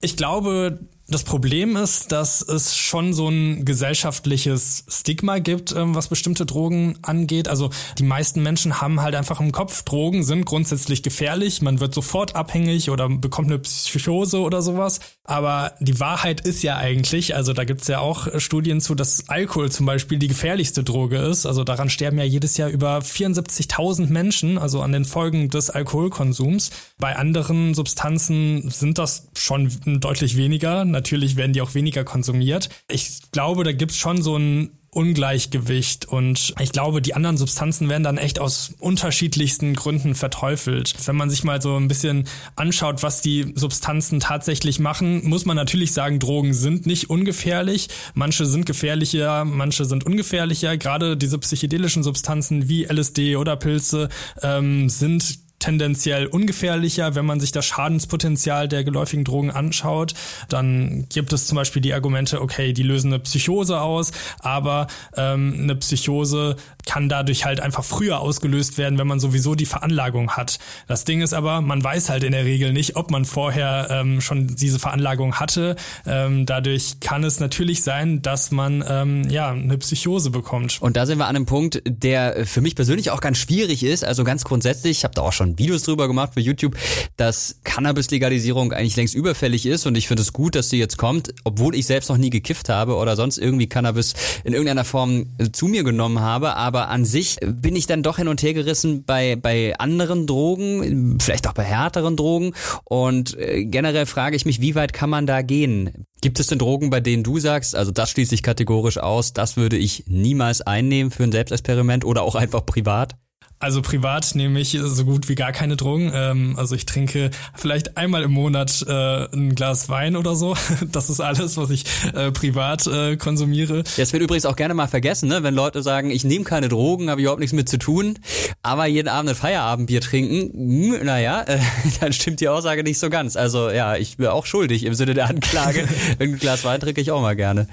Speaker 6: Ich glaube, das Problem ist, dass es schon so ein gesellschaftliches Stigma gibt, ähm, was bestimmte Drogen angeht. Also die meisten Menschen haben halt einfach im Kopf, Drogen sind grundsätzlich gefährlich, man wird sofort abhängig oder bekommt eine Psychose oder sowas. Aber die Wahrheit ist ja eigentlich, also da gibt's ja auch Studien zu, dass Alkohol zum Beispiel die gefährlichste Droge ist. Also daran sterben ja jedes Jahr über 74.000 Menschen, also an den Folgen des Alkoholkonsums. Bei anderen Substanzen sind das schon deutlich weniger natürlich werden die auch weniger konsumiert. Ich glaube, da gibt's schon so ein Ungleichgewicht und ich glaube, die anderen Substanzen werden dann echt aus unterschiedlichsten Gründen verteufelt. Wenn man sich mal so ein bisschen anschaut, was die Substanzen tatsächlich machen, muss man natürlich sagen, Drogen sind nicht ungefährlich. Manche sind gefährlicher, manche sind ungefährlicher. Gerade diese psychedelischen Substanzen wie LSD oder Pilze ähm, sind tendenziell ungefährlicher, wenn man sich das Schadenspotenzial der geläufigen Drogen anschaut. Dann gibt es zum Beispiel die Argumente, okay, die lösen eine Psychose aus, aber ähm, eine Psychose kann dadurch halt einfach früher ausgelöst werden, wenn man sowieso die Veranlagung hat. Das Ding ist aber, man weiß halt in der Regel nicht, ob man vorher ähm, schon diese Veranlagung hatte. Ähm, dadurch kann es natürlich sein, dass man ähm, ja eine Psychose bekommt.
Speaker 3: Und da sind wir an einem Punkt, der für mich persönlich auch ganz schwierig ist. Also ganz grundsätzlich, ich habe da auch schon schon Videos drüber gemacht für YouTube, dass Cannabis-Legalisierung eigentlich längst überfällig ist und ich finde es gut, dass sie jetzt kommt, obwohl ich selbst noch nie gekifft habe oder sonst irgendwie Cannabis in irgendeiner Form äh, zu mir genommen habe, aber an sich bin ich dann doch hin und her gerissen bei, bei anderen Drogen, vielleicht auch bei härteren Drogen und äh, generell frage ich mich, wie weit kann man da gehen? Gibt es denn Drogen, bei denen du sagst, also das schließe ich kategorisch aus, das würde ich niemals einnehmen für ein Selbstexperiment oder auch einfach privat?
Speaker 6: Also privat nehme ich so gut wie gar keine Drogen. Ähm, also ich trinke vielleicht einmal im Monat äh, ein Glas Wein oder so. <laughs> Das ist alles, was ich äh, privat äh, konsumiere.
Speaker 3: Das wird übrigens auch gerne mal vergessen, ne? wenn Leute sagen, ich nehme keine Drogen, habe überhaupt nichts mit zu tun, aber jeden Abend ein Feierabendbier trinken, hm, naja, äh, <laughs> dann stimmt die Aussage nicht so ganz. Also ja, ich bin auch schuldig im Sinne der Anklage. <laughs> ein Glas Wein trinke ich auch mal gerne.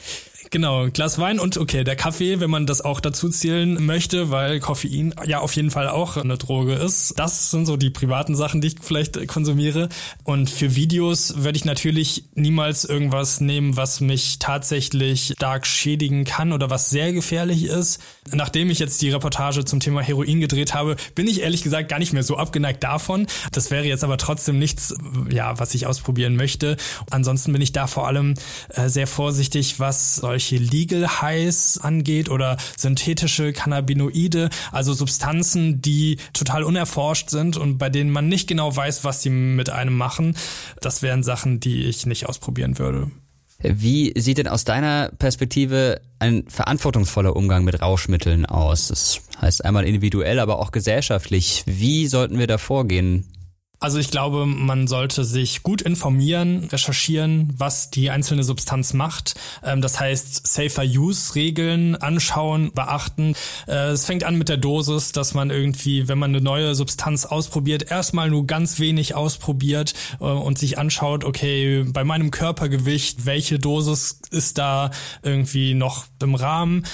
Speaker 6: Genau, Glas Wein und okay, der Kaffee, wenn man das auch dazu zählen möchte, weil Koffein ja auf jeden Fall auch eine Droge ist. Das sind so die privaten Sachen, die ich vielleicht konsumiere. Und für Videos würde ich natürlich niemals irgendwas nehmen, was mich tatsächlich stark schädigen kann oder was sehr gefährlich ist. Nachdem ich jetzt die Reportage zum Thema Heroin gedreht habe, bin ich ehrlich gesagt gar nicht mehr so abgeneigt davon. Das wäre jetzt aber trotzdem nichts, ja, was ich ausprobieren möchte. Ansonsten bin ich da vor allem äh, sehr vorsichtig, was solche Legal Highs angeht oder synthetische Cannabinoide, also Substanzen, die total unerforscht sind und bei denen man nicht genau weiß, was sie mit einem machen. Das wären Sachen, die ich nicht ausprobieren würde.
Speaker 3: Wie sieht denn aus deiner Perspektive ein verantwortungsvoller Umgang mit Rauschmitteln aus? Das heißt einmal individuell, aber auch gesellschaftlich. Wie sollten wir da vorgehen?
Speaker 6: Also ich glaube, man sollte sich gut informieren, recherchieren, was die einzelne Substanz macht. Ähm, das heißt, Safer Use Regeln anschauen, beachten. Äh, es fängt an mit der Dosis, dass man irgendwie, wenn man eine neue Substanz ausprobiert, erstmal nur ganz wenig ausprobiert äh, und sich anschaut, okay, bei meinem Körpergewicht, welche Dosis ist da irgendwie noch im Rahmen.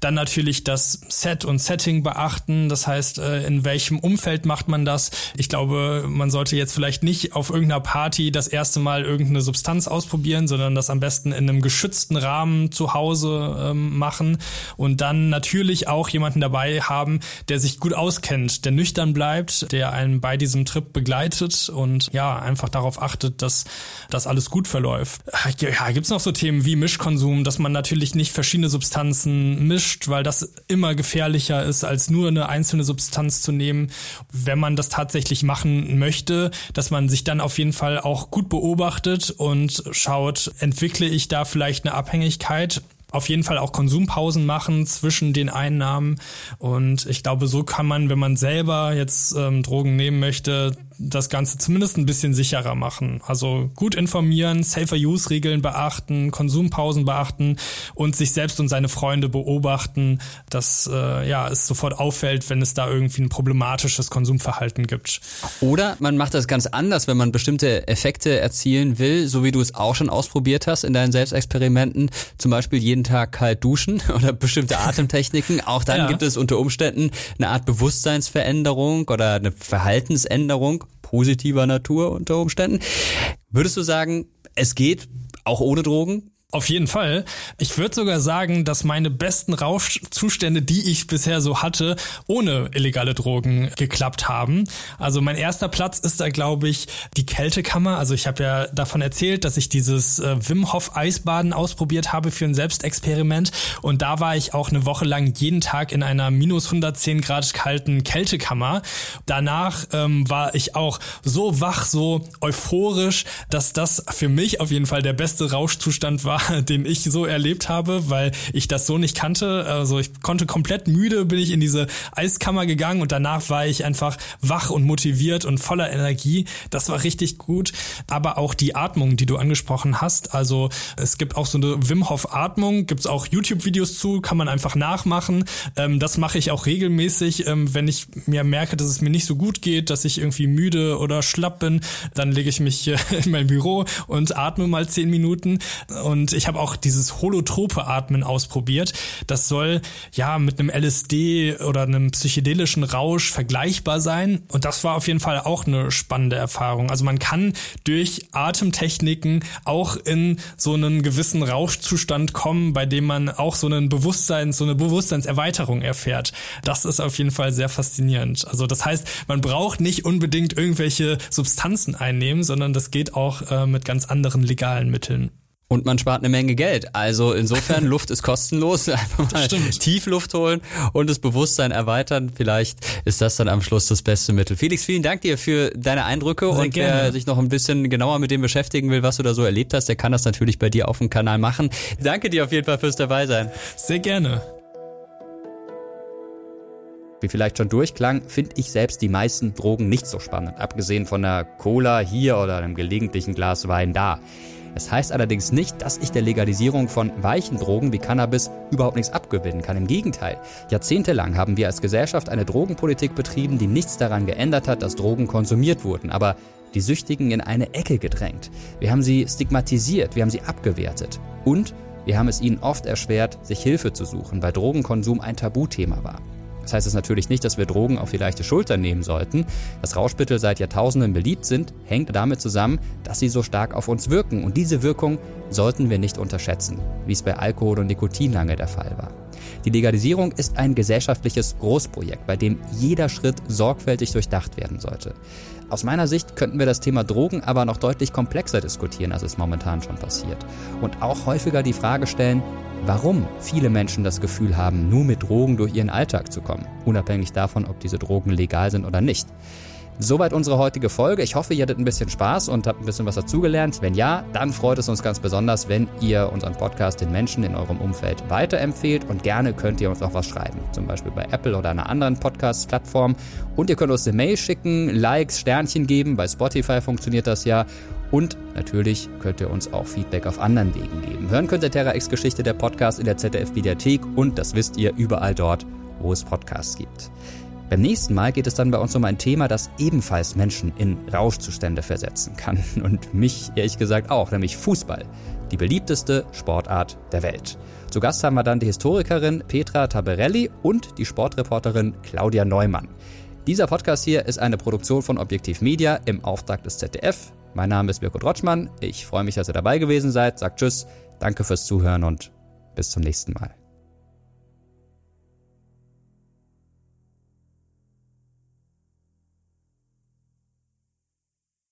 Speaker 6: Dann natürlich das Set und Setting beachten. Das heißt, äh, in welchem Umfeld macht man das? Ich glaube, man man sollte jetzt vielleicht nicht auf irgendeiner Party das erste Mal irgendeine Substanz ausprobieren, sondern das am besten in einem geschützten Rahmen zu Hause ähm, machen und dann natürlich auch jemanden dabei haben, der sich gut auskennt, der nüchtern bleibt, der einen bei diesem Trip begleitet und ja, einfach darauf achtet, dass das alles gut verläuft. Ja, gibt's noch so Themen wie Mischkonsum, dass man natürlich nicht verschiedene Substanzen mischt, weil das immer gefährlicher ist, als nur eine einzelne Substanz zu nehmen. Wenn man das tatsächlich machen möchte, dass man sich dann auf jeden Fall auch gut beobachtet und schaut, entwickle ich da vielleicht eine Abhängigkeit auf jeden Fall auch Konsumpausen machen zwischen den Einnahmen. Und ich glaube, so kann man, wenn man selber jetzt ähm, Drogen nehmen möchte, das Ganze zumindest ein bisschen sicherer machen. Also gut informieren, Safer-Use-Regeln beachten, Konsumpausen beachten und sich selbst und seine Freunde beobachten, dass äh, ja, es sofort auffällt, wenn es da irgendwie ein problematisches Konsumverhalten gibt.
Speaker 3: Oder man macht das ganz anders, wenn man bestimmte Effekte erzielen will, so wie du es auch schon ausprobiert hast in deinen Selbstexperimenten, zum Beispiel jeden Tag kalt duschen <laughs> oder bestimmte Atemtechniken. Auch dann ja. gibt es unter Umständen eine Art Bewusstseinsveränderung oder eine Verhaltensänderung positiver Natur unter Umständen. Würdest du sagen, es geht auch ohne Drogen?
Speaker 6: Auf jeden Fall. Ich würde sogar sagen, dass meine besten Rauschzustände, die ich bisher so hatte, ohne illegale Drogen geklappt haben. Also mein erster Platz ist da, glaube ich, die Kältekammer. Also ich habe ja davon erzählt, dass ich dieses äh, Wim Hof Eisbaden ausprobiert habe für ein Selbstexperiment. Und da war ich auch eine Woche lang jeden Tag in einer minus 110 Grad kalten Kältekammer. Danach ähm, war ich auch so wach, so euphorisch, dass das für mich auf jeden Fall der beste Rauschzustand war <laughs> den ich so erlebt habe, weil ich das so nicht kannte. Also ich konnte komplett müde, bin ich in diese Eiskammer gegangen und danach war ich einfach wach und motiviert und voller Energie. Das war richtig gut. Aber auch die Atmung, die du angesprochen hast. Also es gibt auch so eine Wim Hof Atmung, gibt es auch YouTube-Videos zu, kann man einfach nachmachen. Ähm, das mache ich auch regelmäßig, ähm, wenn ich mir merke, dass es mir nicht so gut geht, dass ich irgendwie müde oder schlapp bin, dann lege ich mich <laughs> in mein Büro und atme mal zehn Minuten und ich habe auch dieses holotrope Atmen ausprobiert. Das soll ja mit einem LSD oder einem psychedelischen Rausch vergleichbar sein. Und das war auf jeden Fall auch eine spannende Erfahrung. Also man kann durch Atemtechniken auch in so einen gewissen Rauschzustand kommen, bei dem man auch so einen Bewusstsein, so eine Bewusstseinserweiterung erfährt. Das ist auf jeden Fall sehr faszinierend. Also das heißt, man braucht nicht unbedingt irgendwelche Substanzen einnehmen, sondern das geht auch äh, mit ganz anderen legalen Mitteln.
Speaker 3: Und man spart eine Menge Geld. Also insofern, <laughs> Luft ist kostenlos. <laughs> Einfach mal tief Luft holen und das Bewusstsein erweitern. Vielleicht ist das dann am Schluss das beste Mittel. Felix, vielen Dank dir für deine Eindrücke. Sehr und gerne. wer sich noch ein bisschen genauer mit dem beschäftigen will, was du da so erlebt hast, der kann das natürlich bei dir auf dem Kanal machen. Danke dir auf jeden Fall fürs Dabeisein.
Speaker 6: Sehr gerne.
Speaker 3: Wie vielleicht schon durchklang, finde ich selbst die meisten Drogen nicht so spannend, abgesehen von einer Cola hier oder einem gelegentlichen Glas Wein da. Es heißt allerdings nicht, dass ich der Legalisierung von weichen Drogen wie Cannabis überhaupt nichts abgewinnen kann. Im Gegenteil. Jahrzehntelang haben wir als Gesellschaft eine Drogenpolitik betrieben, die nichts daran geändert hat, dass Drogen konsumiert wurden, aber die Süchtigen in eine Ecke gedrängt. Wir haben sie stigmatisiert, wir haben sie abgewertet. Und wir haben es ihnen oft erschwert, sich Hilfe zu suchen, weil Drogenkonsum ein Tabuthema war. Das heißt es natürlich nicht, dass wir Drogen auf die leichte Schulter nehmen sollten. Dass Rauschmittel seit Jahrtausenden beliebt sind, hängt damit zusammen, dass sie so stark auf uns wirken. Und diese Wirkung sollten wir nicht unterschätzen, wie es bei Alkohol und Nikotin lange der Fall war. Die Legalisierung ist ein gesellschaftliches Großprojekt, bei dem jeder Schritt sorgfältig durchdacht werden sollte. Aus meiner Sicht könnten wir das Thema Drogen aber noch deutlich komplexer diskutieren, als es momentan schon passiert. Und auch häufiger die Frage stellen, warum viele Menschen das Gefühl haben, nur mit Drogen durch ihren Alltag zu kommen, unabhängig davon, ob diese Drogen legal sind oder nicht. Soweit unsere heutige Folge. Ich hoffe, ihr hattet ein bisschen Spaß und habt ein bisschen was dazugelernt. Wenn ja, dann freut es uns ganz besonders, wenn ihr unseren Podcast den Menschen in eurem Umfeld weiterempfehlt und gerne könnt ihr uns auch was schreiben. Zum Beispiel bei Apple oder einer anderen Podcast-Plattform. Und ihr könnt uns eine Mail schicken, Likes, Sternchen geben. Bei Spotify funktioniert das ja. Und natürlich könnt ihr uns auch Feedback auf anderen Wegen geben. Hören könnt ihr Terra X Geschichte der Podcast in der ZDF Mediathek und das wisst ihr überall dort, wo es Podcasts gibt. Beim nächsten Mal geht es dann bei uns um ein Thema, das ebenfalls Menschen in Rauschzustände versetzen kann. <laughs> Und mich ehrlich gesagt auch, nämlich Fußball. Die beliebteste Sportart der Welt. Zu Gast haben wir dann die Historikerin Petra Taberelli und die Sportreporterin Claudia Neumann. Dieser Podcast hier ist eine Produktion von Objektiv Media im Auftrag des ZDF. Mein Name ist Mirko Drotschmann. Ich freue mich, dass ihr dabei gewesen seid. Sagt Tschüss, danke fürs Zuhören und bis zum nächsten Mal.